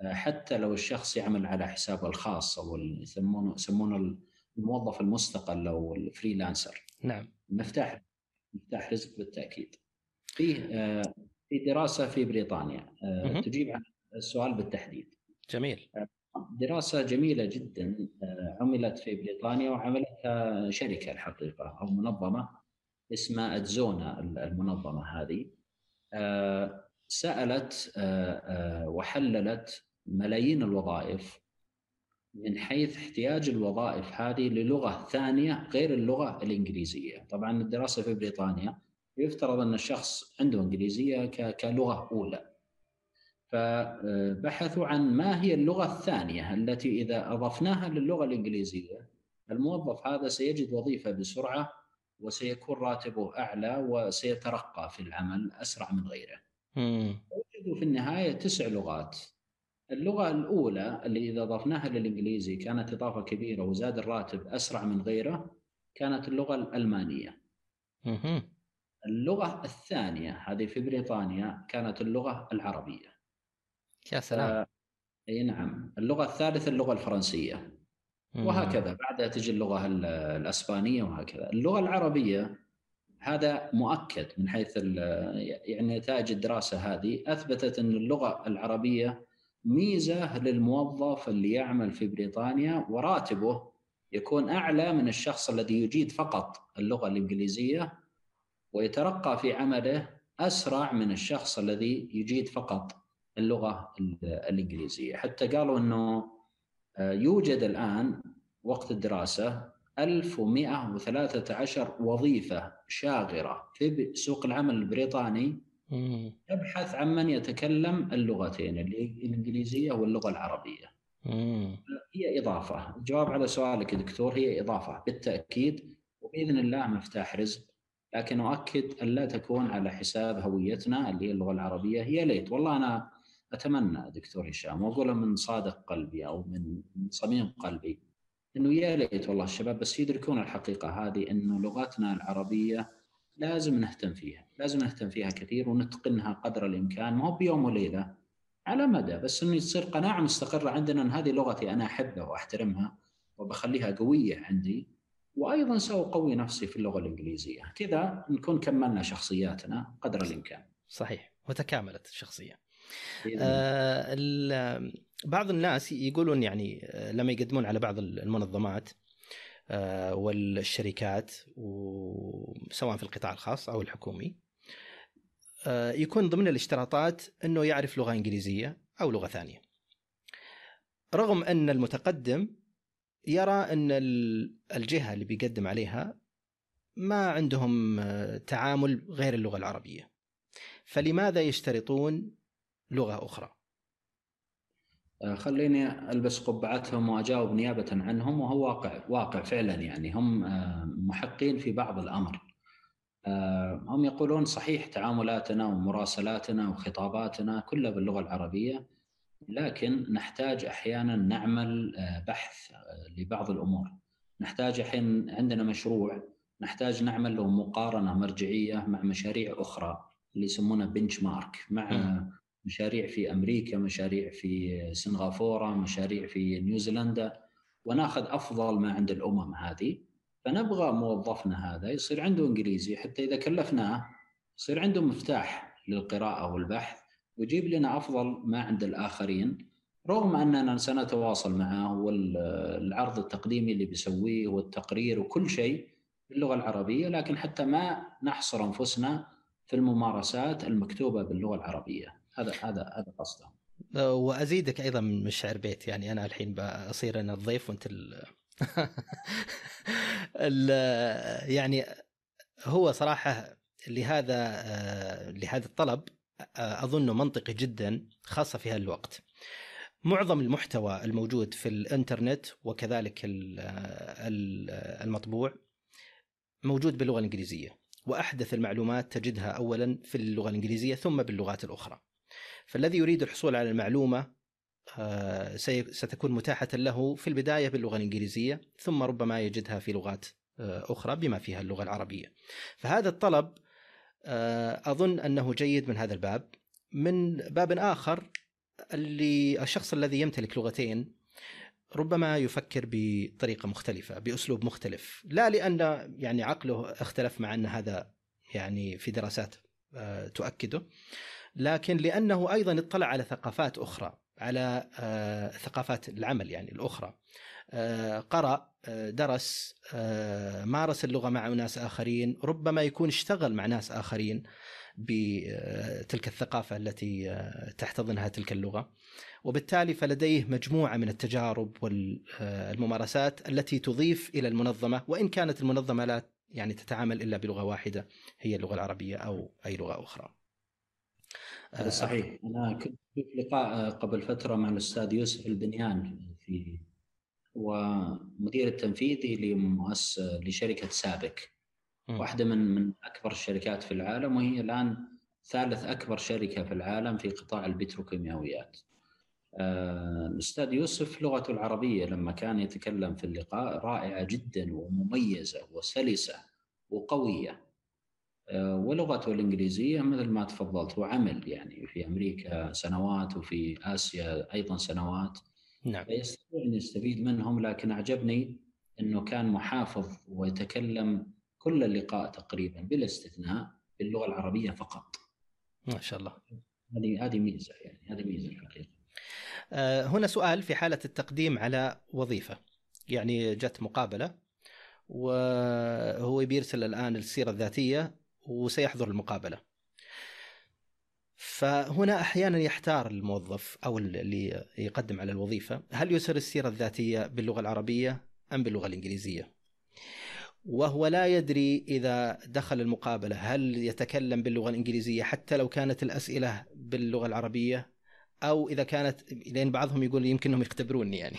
آه، حتى لو الشخص يعمل على حسابه الخاص أو يسمونه يسمونه الموظف المستقل أو الفريلانسر. نعم. مفتاح مفتاح رزق بالتأكيد. فيه آه، في دراسة في بريطانيا. تجيب عن السؤال بالتحديد. جميل. دراسة جميلة جدا آه، عملت في بريطانيا وعملتها شركة الحقيقة أو منظمة اسمها أدزونا المنظمة هذه. آه، سألت آه، وحللت ملايين الوظائف من حيث احتياج الوظائف هذه للغة ثانية غير اللغة الإنجليزية. طبعا الدراسة في بريطانيا يفترض أن الشخص عنده إنجليزية كلغة أولى. فبحثوا عن ما هي اللغة الثانية التي إذا أضفناها للغة الإنجليزية الموظف هذا سيجد وظيفة بسرعة وسيكون راتبه أعلى وسيترقى في العمل أسرع من غيره. وجدوا في النهاية تسع لغات. اللغة الأولى اللي إذا أضفناها للإنجليزي كانت إضافة كبيرة وزاد الراتب أسرع من غيره كانت اللغة الألمانية. اللغة الثانية هذه في بريطانيا كانت اللغة العربية. يا سلام. آه أي نعم. اللغة الثالثة اللغة الفرنسية. وهكذا. بعدها تجي اللغة الأسبانية وهكذا. اللغة العربية هذا مؤكد من حيث يعني نتائج الدراسة هذه أثبتت أن اللغة العربية ميزة للموظف اللي يعمل في بريطانيا وراتبه يكون أعلى من الشخص الذي يجيد فقط اللغة الإنجليزية ويترقى في عمله أسرع من الشخص الذي يجيد فقط اللغة الإنجليزية. حتى قالوا إنه آه، يوجد الآن وقت الدراسة 1113 وظيفة شاغرة في سوق العمل البريطاني تبحث عن من يتكلم اللغتين الإنجليزية واللغة العربية. هي إضافة، الجواب على سؤالك يا دكتور هي إضافة بالتأكيد وبإذن الله مفتاح رزق لكن أؤكد أن لا تكون على حساب هويتنا اللي هي اللغة العربية هي ليت. والله أنا أتمنى دكتور هشام واقولها من صادق قلبي أو من صميم قلبي إنه يا ليت والله الشباب بس يدركون الحقيقة هذه إنه لغتنا العربية لازم نهتم فيها، لازم نهتم فيها كثير ونتقنها قدر الإمكان، ما هو بيوم وليلة على مدى بس إنه تصير قناعة مستقرة عندنا إن هذه لغتي أنا أحبها وأحترمها وبخليها قوية عندي وأيضا ساقوي نفسي في اللغة الإنجليزية. كذا نكون كملنا شخصياتنا قدر الإمكان. صحيح. وتكاملت الشخصية. آه بعض الناس يقولون يعني آه، لما يقدمون على بعض المنظمات آه والشركات سواء في القطاع الخاص أو الحكومي آه يكون ضمن الاشتراطات إنه يعرف لغة إنجليزية أو لغة ثانية. رغم أن المتقدم يرى أن الجهة اللي بيقدم عليها ما عندهم آه، تعامل غير اللغة العربية. فلماذا يشترطون لغة أخرى؟ آه، خليني ألبس قبعتهم وأجاوب نيابة عنهم وهو واقع واقع فعلا يعني. هم آه، محقين في بعض الأمر. هم يقولون صحيح تعاملاتنا ومراسلاتنا وخطاباتنا كلها باللغة العربية. لكن نحتاج أحيانا نعمل آه، بحث آه، لبعض الأمور. نحتاج الحين عندنا مشروع نحتاج نعمل له مقارنة مرجعية مع مشاريع أخرى اللي يسمونها بنش مارك مع م. مشاريع في أمريكا مشاريع في سنغافورة مشاريع في نيوزيلندا وناخذ أفضل ما عند الأمم هذه. فنبغى موظفنا هذا يصير عنده إنجليزي حتى إذا كلفناه يصير عنده مفتاح للقراءة والبحث. ويجيب لنا أفضل ما عند الآخرين رغم أننا سنتواصل معه والعرض التقديمي اللي بيسويه والتقرير وكل شيء باللغة العربية لكن حتى ما نحصر أنفسنا في الممارسات المكتوبة باللغة العربية. هذا هذا هذا قصده. وأزيدك أيضا من الشعر بيت. يعني أنا الحين بصير أنا الضيف وأنت ال... ال... يعني هو صراحة لهذا لهذا الطلب أظنه منطقي جدا خاصة في هالوقت. معظم المحتوى الموجود في الإنترنت وكذلك المطبوع موجود باللغة الإنجليزية وأحدث المعلومات تجدها اولا في اللغة الإنجليزية ثم باللغات الأخرى. فالذي يريد الحصول على المعلومة آه، ستكون متاحة له في البداية باللغة الإنجليزية ثم ربما يجدها في لغات آه، أخرى بما فيها اللغة العربية. فهذا الطلب آه، أظن أنه جيد من هذا الباب. من باب آخر اللي الشخص الذي يمتلك لغتين ربما يفكر بطريقة مختلفة بأسلوب مختلف. لا لأن يعني عقله اختلف مع أن هذا يعني في دراسات آه، تؤكده. لكن لأنه أيضا اطلع على ثقافات أخرى على آه، ثقافات العمل يعني الأخرى. قرأ درس مارس اللغة مع ناس آخرين ربما يكون اشتغل مع ناس آخرين بتلك الثقافة التي تحتضنها تلك اللغة. وبالتالي فلديه مجموعة من التجارب والممارسات التي تضيف إلى المنظمة وإن كانت المنظمة لا يعني تتعامل إلا بلغة واحدة هي اللغة العربية أو أي لغة أخرى. هذا صحيح. أنا كنت في لقاء قبل فترة مع الأستاذ يوسف البنيان في ومدير التنفيذي لمؤسس لشركه سابك واحدة من من أكبر الشركات في العالم وهي الآن ثالث أكبر شركة في العالم في قطاع البتروكيماويات. آه، الأستاذ يوسف لغته العربية لما كان يتكلم في اللقاء رائعة جدا ومميزة وسلسة وقوية. آه، ولغته الإنجليزية مثل ما تفضلت وعمل يعني في أمريكا سنوات وفي آسيا أيضا سنوات نعم فيستطيع أن يستفيد منهم لكن أعجبني أنه كان محافظ ويتكلم كل اللقاء تقريبا بلا استثناء باللغة العربية فقط. ما شاء الله. هذه هذه ميزة يعني هذه ميزة الحقيقة. آه هنا سؤال في حالة التقديم على وظيفة يعني جت مقابلة وهو بيرسل الآن السيرة الذاتية وسيحضر المقابلة. فهنا أحيانا يحتار الموظف أو اللي يقدم على الوظيفة هل يسر السيرة الذاتية باللغة العربية أم باللغة الإنجليزية؟ وهو لا يدري إذا دخل المقابلة هل يتكلم باللغة الإنجليزية حتى لو كانت الأسئلة باللغة العربية أو إذا كانت لأن بعضهم يقول يمكن إنهم يختبروني يعني.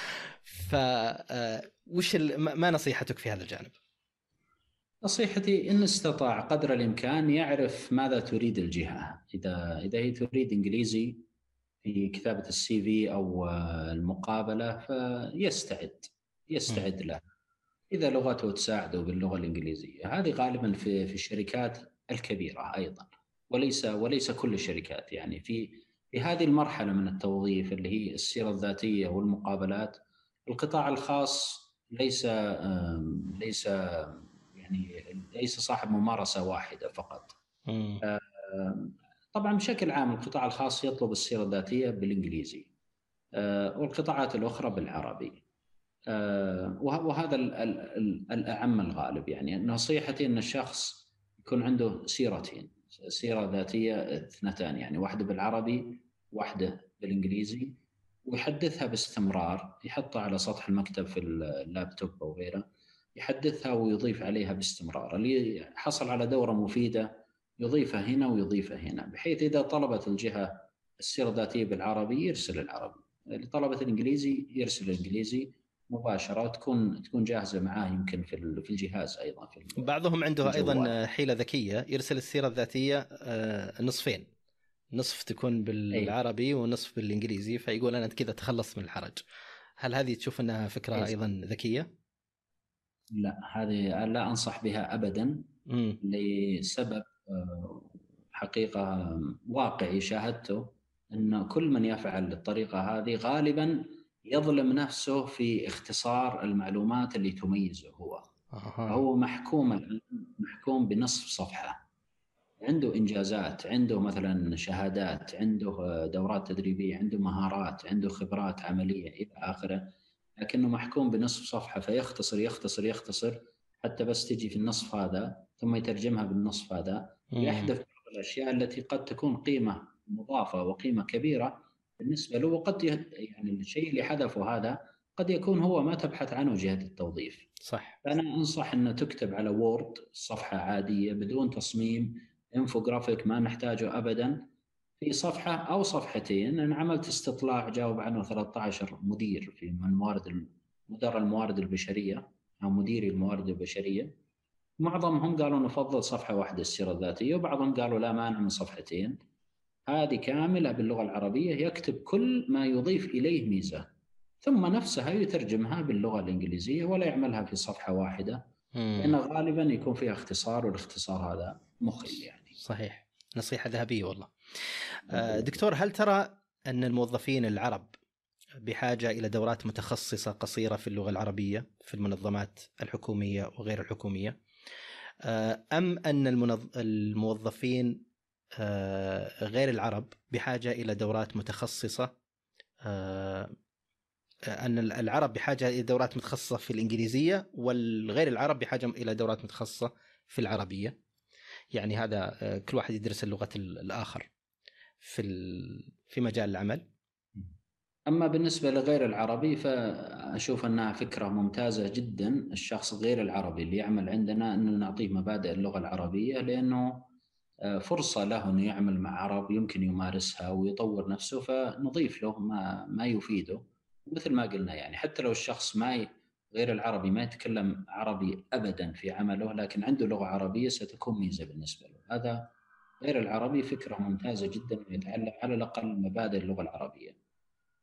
ف آه، وش ما نصيحتك في هذا الجانب؟ نصيحتي إن استطاع قدر الإمكان يعرف ماذا تريد الجهة، إذا إذا هي تريد إنجليزي في كتابة السي في أو المقابلة فيستعد يستعد له. إذا لغته تساعده باللغة الإنجليزية، هذه غالبا في في الشركات الكبيرة أيضا. وليس وليس كل الشركات. يعني في في هذه المرحلة من التوظيف اللي هي السيرة الذاتية والمقابلات القطاع الخاص ليس ليس يعني ليس صاحب ممارسة واحدة فقط. طبعا بشكل عام القطاع الخاص يطلب السيرة الذاتية بالإنجليزي آه، والقطاعات الأخرى بالعربي. آه، وهذا الأعم الغالب يعني نصيحتي إن الشخص يكون عنده سيرتين سيرة ذاتية اثنتان يعني واحدة بالعربي واحدة بالإنجليزي ويحدثها باستمرار يحطها على سطح المكتب في اللابتوب أو غيره يحدثها ويضيف عليها باستمرار. اللي حصل على دورة مفيدة يضيفها هنا ويضيفها هنا بحيث إذا طلبت الجهة السيره الذاتية بالعربي يرسل العربي اللي طلبت الإنجليزي يرسل الإنجليزي مباشرة تكون تكون جاهزة معاه يمكن في في الجهاز أيضا في بعضهم عنده أيضا حيلة ذكية يرسل السيرة الذاتية آه، نصفين. نصف تكون بالعربي ونصف بالإنجليزي فيقول أنا كذا تخلص من الحرج. هل هذه تشوف أنها فكرة أي. أيضا ذكية؟ لا هذه لا أنصح بها ابدا م. لسبب آه، حقيقة واقعي شاهدته إن كل من يفعل الطريقة هذه غالبا يظلم نفسه في اختصار المعلومات اللي تميزه هو أه. هو محكوم محكوم بنصف صفحة عنده إنجازات عنده مثلا شهادات عنده دورات تدريبية عنده مهارات عنده خبرات عملية إلى آخره لكنه محكوم بنصف صفحة فيختصر يختصر يختصر حتى بس تجي في النصف هذا ثم يترجمها بالنصف هذا ويحذف الأشياء التي قد تكون قيمة مضافة وقيمة كبيرة بالنسبة له وقد يعني الشيء اللي حذفه هذا قد يكون هو ما تبحث عنه جهة التوظيف. صح. فأنا أنصح انه تكتب على Word صفحة عادية بدون تصميم انفوجرافيك ما نحتاجه ابدا في صفحة أو صفحتين أنا عملت استطلاع جاوب عنه 13 مدير في من موارد مدراء الموارد البشرية أو مديري الموارد البشرية. معظمهم قالوا نفضل صفحة واحدة السيرة الذاتية وبعضهم قالوا لا مانع من صفحتين. هذه كاملة باللغة العربية يكتب كل ما يضيف إليه ميزة ثم نفسها يترجمها باللغة الإنجليزية ولا يعملها في صفحة واحدة. لأن غالبا يكون فيها اختصار والاختصار هذا مخل يعني. صحيح. نصيحة ذهبية والله. دكتور هل ترى أن الموظفين العرب بحاجة إلى دورات متخصصة قصيرة في اللغة العربية في المنظمات الحكومية وغير الحكومية؟ آه، أم أن الموظفين آه، غير العرب بحاجة إلى دورات متخصصة؟ أن العرب بحاجة إلى دورات متخصصة في الإنجليزية والغير العرب بحاجة إلى دورات متخصصة في العربية؟ يعني هذا آه، كل واحد يدرس اللغة الآخر. في في مجال العمل. أما بالنسبة لغير العربي فأشوف أنها فكرة ممتازة جدا. الشخص غير العربي اللي يعمل عندنا انه نعطيه مبادئ اللغة العربية لأنه آه، فرصة له أنه يعمل مع عرب يمكن يمارسها ويطور نفسه فنضيف له ما ما يفيده. مثل ما قلنا يعني حتى لو الشخص ما غير العربي ما يتكلم عربي ابدا في عمله لكن عنده لغة عربية ستكون ميزة بالنسبة له. هذا غير العربي فكرة ممتازة جدا ويتعلم على الأقل مبادئ اللغة العربية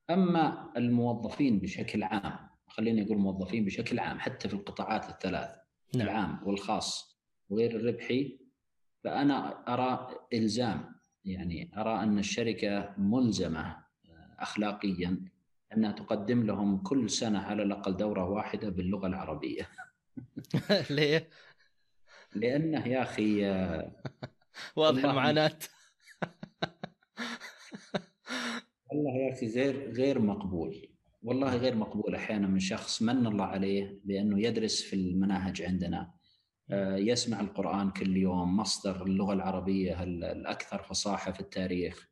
أما الموظفين بشكل عام خليني أقول موظفين بشكل عام حتى في القطاعات الثلاث نعم. العام والخاص وغير الربحي فأنا أرى إلزام يعني أرى أن الشركة ملزمة اخلاقيا أنها تقدم لهم كل سنة على الأقل دورة واحدة باللغة العربية. ليه؟ لأنه يا أخي واضح المعاناه والله يا أخي غير غير مقبول. والله غير مقبول أحيانا من شخص من الله عليه بأنه يدرس في المناهج عندنا آه، يسمع القرآن كل يوم مصدر اللغة العربية الأكثر فصاحة في التاريخ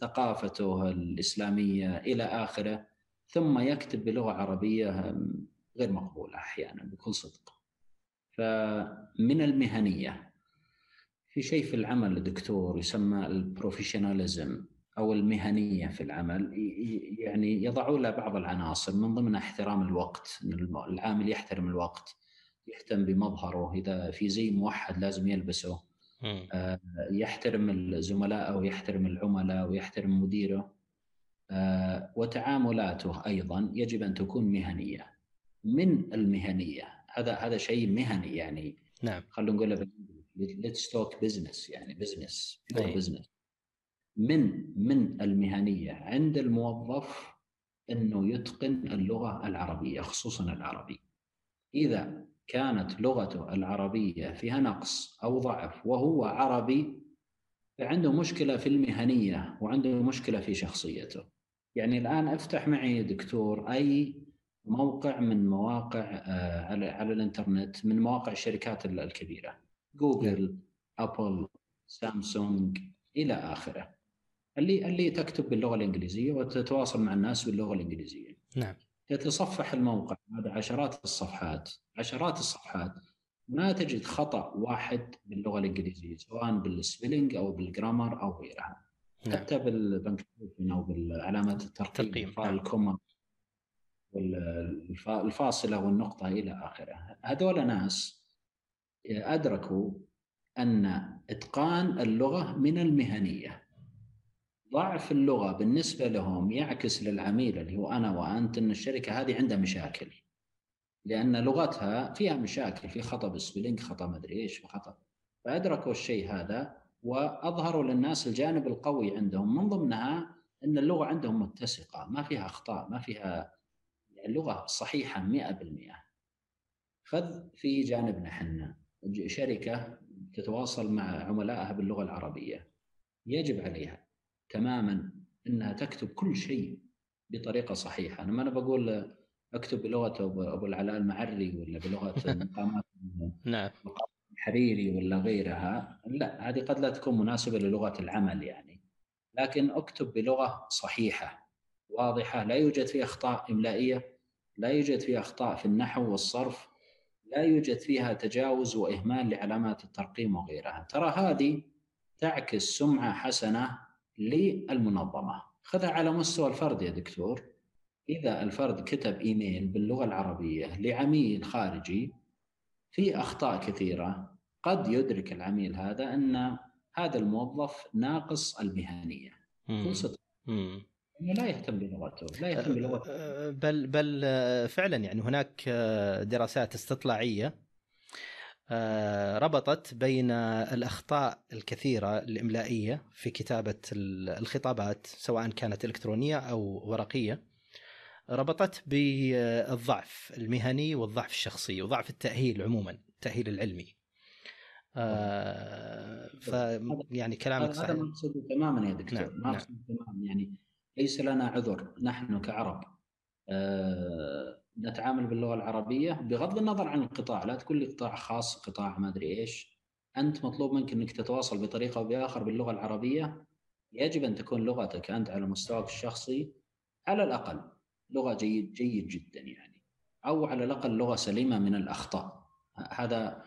ثقافته الإسلامية إلى آخره ثم يكتب بلغة عربية غير مقبولة أحيانا بكل صدق. فمن المهنية في شيء في العمل دكتور يسمى البروفيشناليزم أو المهنية في العمل يعني يضعوا له بعض العناصر من ضمنها احترام الوقت العامل يحترم الوقت يهتم بمظهره إذا في زي موحد لازم يلبسه آه، يحترم الزملاء ويحترم العملاء ويحترم مديره آه، وتعاملاته أيضا يجب أن تكون مهنية. من المهنية؟ هذا هذا شيء مهني يعني. نعم. خلينا نقول let's talk business يعني business business من من المهنية عند الموظف إنه يتقن اللغة العربية خصوصا العربي. إذا كانت لغته العربية فيها نقص أو ضعف وهو عربي فعنده مشكلة في المهنية وعنده مشكلة في شخصيته. يعني الآن افتح معي دكتور أي موقع من مواقع آه، على الإنترنت من مواقع الشركات الكبيرة جوجل أبل سامسونج إلى آخره. اللي اللي تكتب باللغة الإنجليزية وتتواصل مع الناس باللغة الإنجليزية. نعم. تتصفح الموقع هذا عشرات الصفحات عشرات الصفحات. ما تجد خطأ واحد باللغة الإنجليزية سواء بال spelling أو بال grammar أو غيرها. نعم. حتى بال punctuation أو بالعلامات الترقيم نعم. ال comma الفاصلة والنقطة إلى آخره. هذول ناس أدركوا أن إتقان اللغة من المهنية. ضعف اللغة بالنسبة لهم يعكس للعميل اللي هو أنا وأنت إن الشركة هذه عندها مشاكل. لأن لغتها فيها مشاكل في خطأ بالسبيلينج خطأ مدري إيش خطأ. فأدركوا الشيء هذا وأظهروا للناس الجانب القوي عندهم من ضمنها إن اللغة عندهم متسقة ما فيها أخطاء ما فيها اللغة صحيحة 100% خذ في جانبنا إحنا. شركة تتواصل مع عملائها باللغة العربية. يجب عليها تماما إنها تكتب كل شيء بطريقة صحيحة. أنا ما أنا بقول أكتب بلغة ابو العلاء المعري ولا بلغة مقامات نعم. الحريري ولا غيرها. لا هذه قد لا تكون مناسبة للغة العمل يعني. لكن أكتب بلغة صحيحة واضحة لا يوجد فيها أخطاء إملائية لا يوجد فيها أخطاء في النحو والصرف لا يوجد فيها تجاوز وإهمال لعلامات الترقيم وغيرها. ترى هذه تعكس سمعة حسنة للمنظمة. خذها على مستوى الفرد يا دكتور. إذا الفرد كتب إيميل باللغة العربية لعميل خارجي في أخطاء كثيرة قد يدرك العميل هذا أن هذا الموظف ناقص المهنية. فرصة لا يهتم بلغته لا يهتم بلغته بل بل فعلا يعني هناك دراسات استطلاعية ربطت بين الأخطاء الكثيرة الإملائية في كتابة الخطابات سواء كانت إلكترونية أو ورقية ربطت بالضعف المهني والضعف الشخصي وضعف التأهيل عموما التأهيل العلمي آه ف يعني كلامك صحيح هذا مقصود تماما يا دكتور نعم. نعم. تماما يعني ليس لنا عذر. نحن كعرب آه نتعامل باللغة العربية بغض النظر عن القطاع. لا تقول لي قطاع خاص قطاع ما أدري إيش. أنت مطلوب منك إنك تتواصل بطريقة أو بآخر باللغة العربية. يجب أن تكون لغتك أنت على مستواك الشخصي على الأقل. لغة جيد جيد جدا يعني. أو على الأقل لغة سليمة من الأخطاء. هذا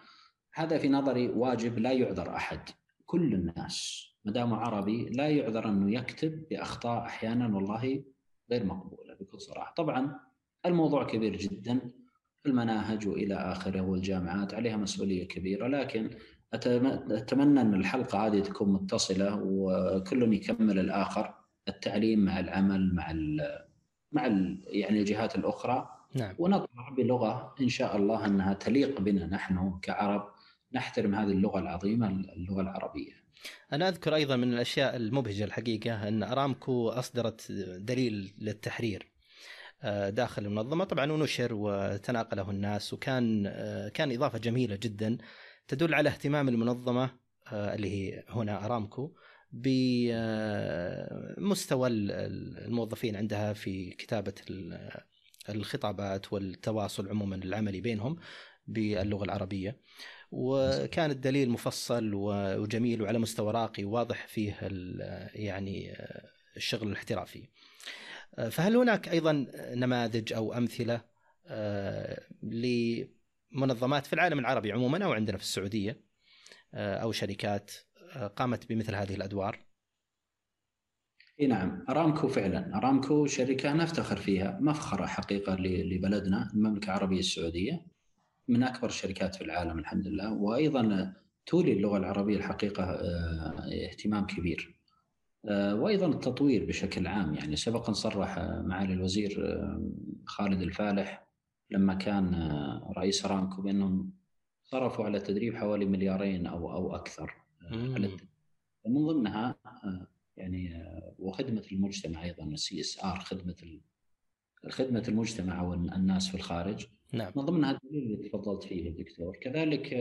هذا في نظري واجب لا يعذر أحد. كل الناس ما دام عربي لا يعذر أنه يكتب بأخطاء أحيانا والله غير مقبولة بكل صراحة طبعا الموضوع كبير جدا المناهج وإلى آخره والجامعات عليها مسؤولية كبيرة لكن أتمنى أن الحلقة هذه تكون متصلة وكل يكمل الآخر التعليم مع العمل مع ال مع ال يعني الجهات الأخرى نعم. ونطلع بلغة إن شاء الله أنها تليق بنا نحن كعرب نحترم هذه اللغة العظيمة اللغة العربية. أنا أذكر أيضا من الأشياء المبهجة الحقيقة أن أرامكو أصدرت دليل للتحرير آه، داخل المنظمة طبعا ونشر وتناقله الناس وكان آه، كان إضافة جميلة جدا تدل على اهتمام المنظمة آه، اللي هي هنا أرامكو بمستوى الموظفين عندها في كتابة الخطابات والتواصل عموما العملي بينهم باللغة العربية وكان الدليل مفصل وجميل وعلى مستوى راقي واضح فيه يعني الشغل الاحترافي. فهل هناك أيضا نماذج أو أمثلة آه، لمنظمات في العالم العربي عموما أو عندنا في السعودية آه، أو شركات آه، قامت بمثل هذه الأدوار؟ إي نعم أرامكو فعلا أرامكو شركة نفتخر فيها مفخرة حقيقة لبلدنا المملكة العربية السعودية من أكبر الشركات في العالم الحمد لله وأيضا تولي اللغة العربية الحقيقة اهتمام كبير. آه، وأيضا التطوير بشكل عام يعني سبق ان صرح معالي الوزير آه، خالد الفالح لما كان آه، رئيس ارامكو بأنهم صرفوا على التدريب حوالي مليارين أو أو أكثر من ضمنها يعني وخدمة المجتمع أيضا ال CSR خدمة خدمة المجتمع أو الناس في الخارج. نعم. من ضمنها الدليل اللي تفضلت فيه الدكتور. كذلك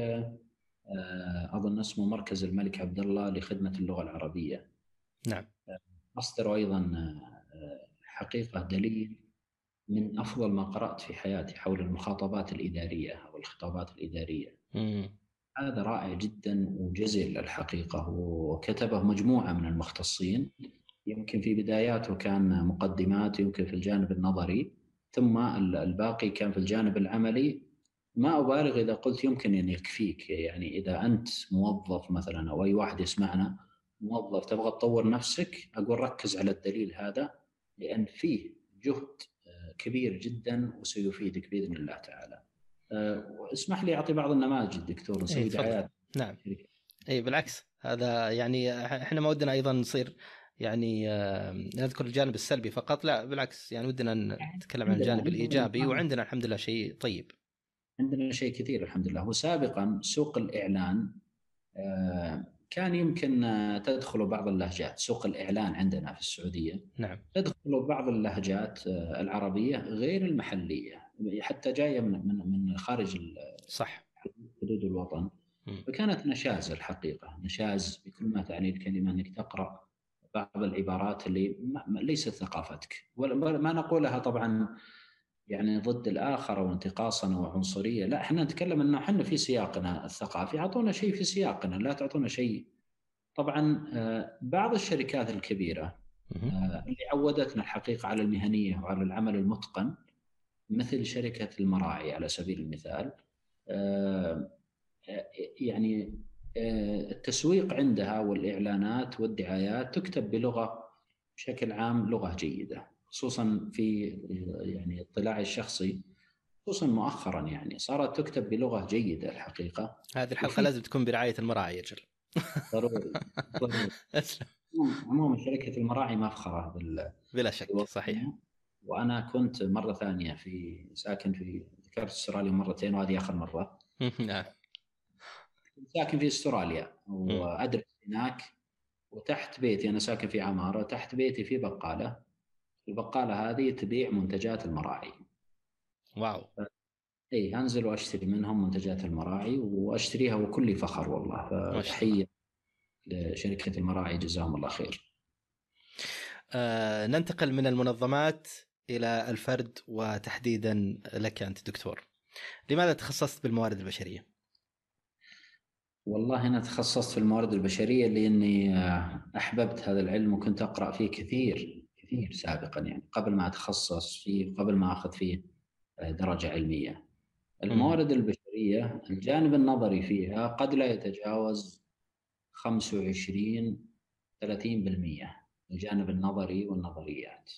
أظن اسمه مركز الملك عبد الله لخدمة اللغة العربية. نعم. اصدر أيضا حقيقة دليل من أفضل ما قرأت في حياتي حول المخاطبات الإدارية أو الخطابات الإدارية. مم. هذا رائع جدا وجزل الحقيقة وكتبه مجموعة من المختصين يمكن في بداياته كان مقدمات يمكن في الجانب النظري. ثم الباقي كان في الجانب العملي. ما أبالغ إذا قلت يمكن أن يكفيك يعني إذا أنت موظف مثلا أو أي واحد يسمعنا موظف تبغى تطور نفسك أقول ركز على الدليل هذا لأن فيه جهد كبير جدا وسيفيدك بإذن الله تعالى. أه، اسمح لي أعطي بعض النماذج دكتور نسوي إيه دعايات نعم. اي بالعكس هذا يعني إحنا ما ودنا أيضا نصير يعني آه، نذكر الجانب السلبي فقط. لا بالعكس يعني ودنا نتكلم عن الجانب الإيجابي وعندنا الحمد لله شيء طيب. عندنا شيء كثير الحمد لله. وسابقا سوق الإعلان أه كان يمكن آه، تدخل بعض اللهجات. سوق الإعلان عندنا في السعودية نعم. تدخل بعض اللهجات آه، العربية غير المحلية حتى جاية من من من خارج صح. حدود الوطن. فكانت نشاز الحقيقة. نشاز بكل ما تعني الكلمة أنك تقرأ بعض العبارات اللي ليست ثقافتك. ما نقولها طبعا يعني ضد الآخر أو انتقاصا أو عنصرية، لا إحنا نتكلم إنه إحنا في سياقنا الثقافي، أعطونا شيء في سياقنا، لا تعطونا شيء. طبعا آه، بعض الشركات الكبيرة آه، اللي عودتنا الحقيقة على المهنية وعلى العمل المتقن مثل شركة المراعي على سبيل المثال آه، يعني التسويق عندها والإعلانات والدعايات تكتب بلغة بشكل عام لغة جيدة خصوصا في يعني اطلاعي الشخصي خصوصا مؤخرا يعني صارت تكتب بلغة جيدة الحقيقة. هذه الحلقة لازم تكون برعاية المراعي أجل ضروري ضروري. عموما شركة المراعي مفخره بال بلا شك صحيح. وأنا كنت مرة ثانية في ساكن في ذكرت أستراليا مرتين وهذه آخر مرة. نعم. ساكن في استراليا. وأدرس هناك وتحت بيتي أنا ساكن في عمارة تحت بيتي في بقالة. البقالة هذه تبيع منتجات المراعي. واو. إي أنزل وأشتري منهم منتجات المراعي وأشتريها وكل فخر والله. فتحية لشركة المراعي جزاهم الله خير. آه ننتقل من المنظمات إلى الفرد وتحديدا لك أنت دكتور. لماذا تخصصت بالموارد البشرية؟ والله أنا تخصصت في الموارد البشرية لأني آه، أحببت هذا العلم وكنت أقرأ فيه كثير كثير سابقا يعني قبل ما أتخصص فيه قبل ما أخذ فيه آه، درجة علمية. الموارد البشرية الجانب النظري فيها قد لا يتجاوز 25 30% الجانب النظري والنظريات.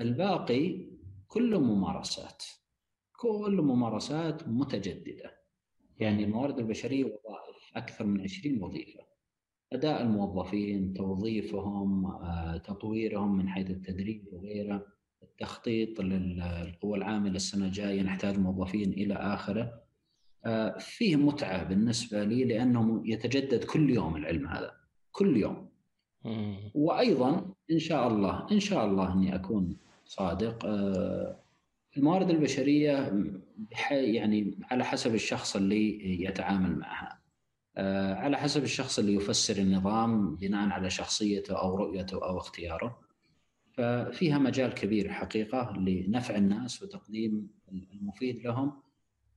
الباقي كله ممارسات. كل ممارسات متجددة. يعني الموارد البشرية وظائف أكثر من 20 وظيفة. أداء الموظفين توظيفهم آه، تطويرهم من حيث التدريب وغيره التخطيط للقوى العاملة السنة الجاية نحتاج موظفين إلى آخره. آه، فيه متعة بالنسبة لي لأنه يتجدد كل يوم العلم هذا كل يوم. وأيضا إن شاء الله إن شاء الله إني أكون صادق آه، الموارد البشرية يعني على حسب الشخص اللي يتعامل معها. آه، على حسب الشخص اللي يفسر النظام بناء على شخصيته أو رؤيته أو اختياره. ففيها مجال كبير حقيقة لنفع الناس وتقديم المفيد لهم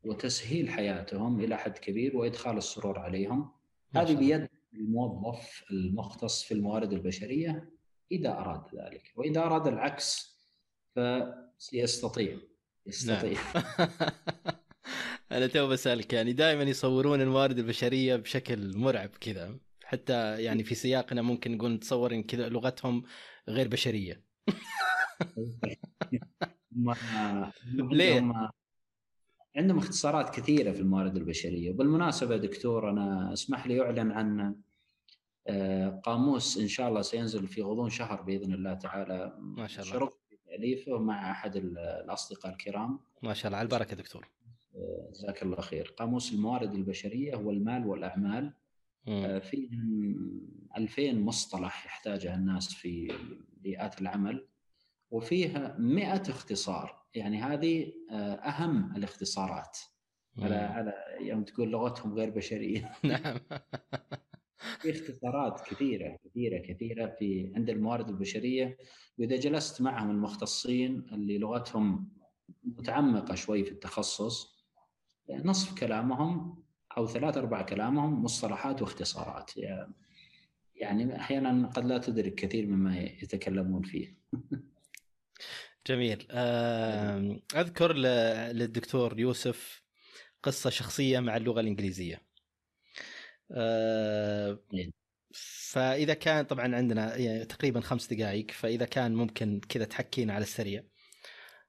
وتسهيل حياتهم إلى حد كبير وإدخال السرور عليهم. هذه بيد الموظف المختص في الموارد البشرية إذا أراد ذلك وإذا أراد العكس فيستطيع يستطيع نعم. أنا تو بسألك يعني دائما يصورون الموارد البشرية بشكل مرعب كذا حتى يعني في سياقنا ممكن نقول نتصور إن كذا لغتهم غير بشرية. ليه؟ عندهم اختصارات كثيرة في الموارد البشرية. وبالمناسبة دكتور أنا أسمح لي أعلن عن آه، قاموس إن شاء الله سينزل في غضون شهر بإذن الله تعالى. ما شاء الله. شرفت بتاليفه مع أحد الأصدقاء الكرام. ما شاء الله على البركة دكتور. جزاك الله خير. قاموس الموارد البشرية والمال والأعمال. آه، في 2000 مصطلح يحتاجها الناس في بيئات العمل وفيها 100 اختصار. يعني هذه آه، أهم الاختصارات. على على يوم تقول لغتهم غير بشرية. نعم. في اختصارات كثيرة كثيرة كثيرة في عند الموارد البشرية. وإذا جلست معهم المختصين اللي لغتهم متعمقة شوي في التخصص نصف كلامهم أو ثلاث ارباع كلامهم مصطلحات واختصارات. يعني أحيانا قد لا تدرك كثير مما يتكلمون فيه. جميل. أذكر للدكتور يوسف قصة شخصية مع اللغة الإنجليزية. فإذا كان طبعا عندنا يعني تقريبا خمس دقائق فإذا كان ممكن كذا تحكينا على السريع.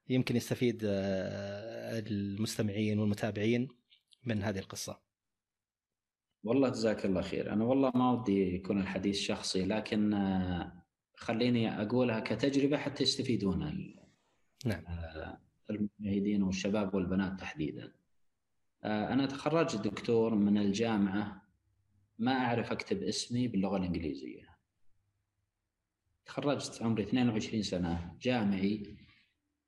يمكن يستفيد المستمعين والمتابعين من هذه القصة. والله جزاك الله خير. أنا والله ما ودي يكون الحديث شخصي لكن خليني أقولها كتجربة حتى يستفيدون نعم. المشاهدين والشباب والبنات تحديدا. أنا تخرجت دكتور من الجامعة ما أعرف أكتب اسمي باللغة الإنجليزية. تخرجت عمري 22 سنة جامعي.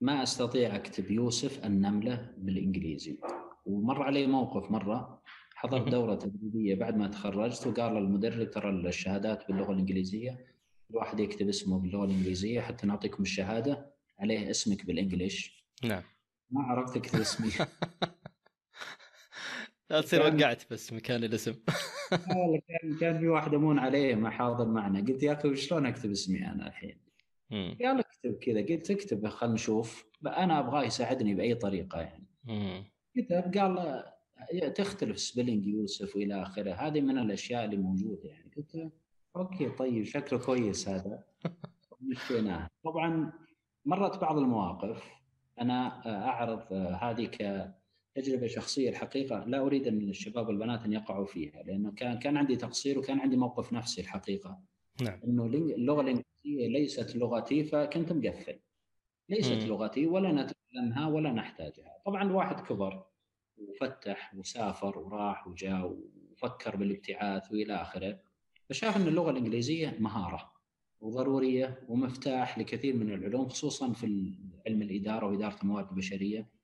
ما أستطيع أكتب يوسف النملة بالإنجليزي. ومر علي موقف مرة. حضرت دورة تدريبية بعد ما تخرجت وقال المدرب ترى الشهادات باللغة الإنجليزية الواحد يكتب اسمه باللغة الإنجليزية حتى نعطيكم الشهادة عليه اسمك بالانجلش نعم. ما عرفت اكتب اسمي. لا تصير وقعت بس مكان الاسم. كان كان في واحد امون عليه ما حاضر معنا. قلت يا أخي شلون أكتب اسمي أنا الحين؟ قال اكتب كذا. قلت اكتب خلينا نشوف. أنا أبغاه يساعدني بأي طريقة يعني. كتب قال تختلف spelling يوسف وإلى آخره. هذه من الأشياء اللي موجودة يعني. قلت okay طيب شكله كويس هذا. مشيناه طبعا مرت بعض المواقف. أنا أعرض هذه كتجربه شخصية الحقيقة لا أريد أن الشباب والبنات أن يقعوا فيها لأنه كان كان عندي تقصير وكان عندي موقف نفسي الحقيقة. نعم. إنه اللغة الإنجليزية ليست لغتي فكنت مقفل. ليست م. لغتي ولا نتكلمها ولا نحتاجها. طبعا الواحد كبر وفتح وسافر وراح وجاء وفكر بالابتعاث وإلى آخره. فشاف إن اللغة الإنجليزية مهارة وضرورية ومفتاح لكثير من العلوم خصوصا في علم الإدارة وإدارة الموارد البشرية.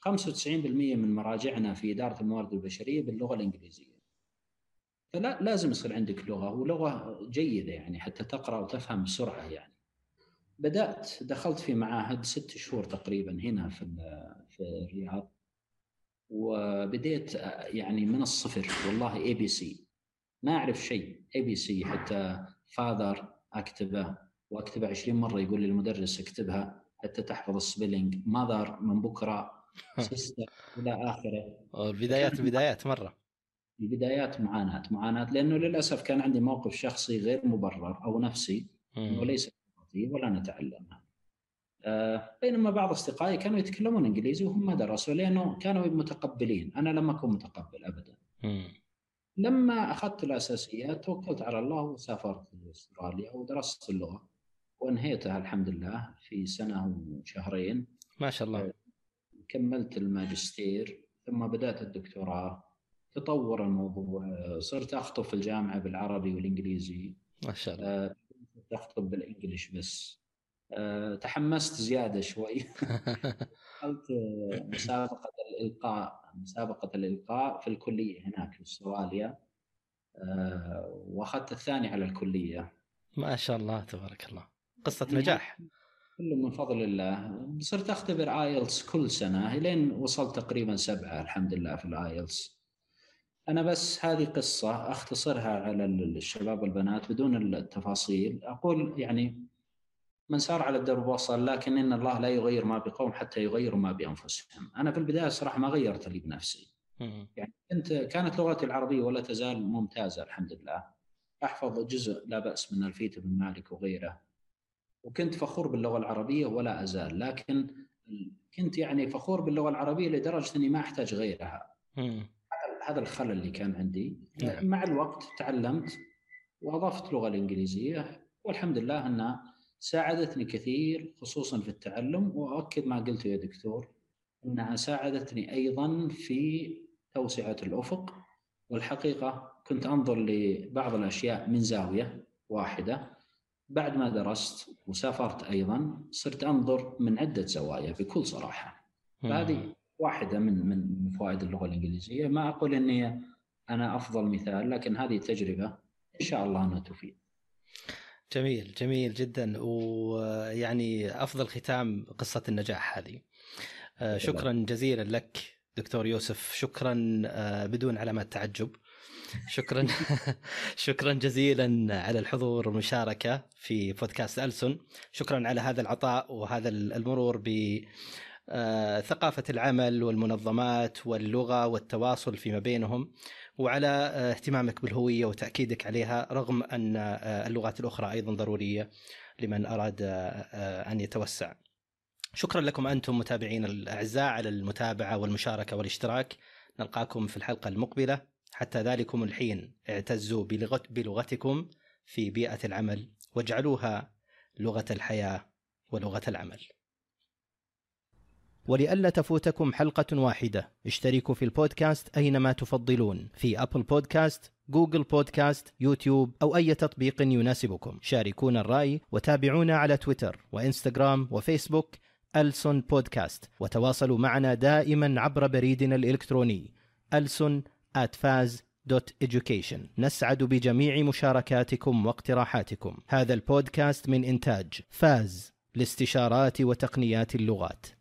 95% من مراجعنا في إدارة الموارد البشرية باللغة الإنجليزية. فلا لازم يصير عندك لغة ولغة جيدة يعني حتى تقرأ وتفهم بسرعة يعني. بدأت دخلت في معاهد ست شهور تقريبا هنا في في الرياض وبديت يعني من الصفر والله ABC ما أعرف شيء ABC حتى father أكتبه وأكتبه 20 مرة يقول لي المدرس اكتبها حتى تحفظ ال spelling mother من بكرة إلى آخره. البدايات بدايات مرة. البدايات معاناة معاناة لأنه للأسف كان عندي موقف شخصي غير مبرر أو نفسي إنه ليس ولا نتعلمها آه بينما بعض أصدقائي كانوا يتكلمون إنجليزي وهم ما درسوا لأنه كانوا متقبلين. أنا لم أكن متقبل ابدا. لما أخذت الأساسيات توكلت على الله وسافرت لأستراليا ودرست اللغة وأنهيتها الحمد لله في سنة وشهرين. ما شاء الله. كملت الماجستير ثم بدأت الدكتوراه. تطور الموضوع صرت أخطب في الجامعة بالعربي والإنجليزي. ما شاء الله. آه، أخطب بالانجلش بس. أه تحمست زيادة شوي. دخلت مسابقة الإلقاء مسابقة الإلقاء في الكلية هناك في أستراليا. أه وأخذت الثاني على الكلية. ما شاء الله تبارك الله. قصة يعني نجاح. كله من فضل الله. صرت أختبر IELTS كل سنة لين وصلت تقريبا سبعة الحمد لله في ال IELTS. أنا بس هذه قصة أختصرها على الشباب والبنات بدون التفاصيل. أقول يعني من سار على الدرب وصل لكن إن الله لا يغير ما بقوم حتى يغيروا ما بأنفسهم. أنا في البداية صراحة ما غيرت لي بنفسي. يعني كنت كانت لغتي العربية ولا تزال ممتازة الحمد لله. أحفظ جزء لا بأس من الفيت بن مالك وغيره. وكنت فخور باللغة العربية ولا أزال لكن كنت يعني فخور باللغة العربية لدرجة إني ما أحتاج غيرها. هذا الخلل اللي كان عندي. نعم. مع الوقت تعلمت وأضفت اللغة الإنجليزية والحمد لله أنها ساعدتني كثير خصوصا في التعلم وأؤكد ما قلته يا دكتور إنها ساعدتني أيضا في توسعة الأفق. والحقيقة كنت أنظر لبعض الأشياء من زاوية واحدة بعد ما درست وسافرت أيضا صرت أنظر من عدة زوايا بكل صراحة. فهذه واحدة من من فوائد اللغة الإنجليزية. ما أقول اني أنا أفضل مثال لكن هذه تجربة إن شاء الله أنها تفيد. جميل جميل جدا. ويعني أفضل ختام قصة النجاح هذه. آه، شكرا جزيلا لك دكتور يوسف. شكرا آه، بدون علامات تعجب. شكرا. شكرا جزيلا على الحضور والمشاركة في بودكاست ألسن. شكرا على هذا العطاء وهذا المرور ب آه، ثقافة العمل والمنظمات واللغة والتواصل فيما بينهم. وعلى آه، اهتمامك بالهوية وتأكيدك عليها رغم أن آه، اللغات الأخرى أيضا ضرورية لمن أراد أن يتوسع. شكرا لكم أنتم متابعين الأعزاء على المتابعة والمشاركة والاشتراك. نلقاكم في الحلقة المقبلة. حتى ذلكم الحين اعتزوا بلغتكم في بيئة العمل واجعلوها لغة الحياة ولغة العمل. ولئلا تفوتكم حلقة واحدة. اشتركوا في البودكاست أينما تفضلون. في أبل بودكاست جوجل بودكاست يوتيوب أو أي تطبيق يناسبكم. شاركونا الرأي وتابعونا على تويتر وإنستغرام وفيسبوك ألسون بودكاست. وتواصلوا معنا دائما عبر بريدنا الإلكتروني ألسون education. نسعد بجميع مشاركاتكم واقتراحاتكم. هذا البودكاست من إنتاج فاز لاستشارات وتقنيات اللغات.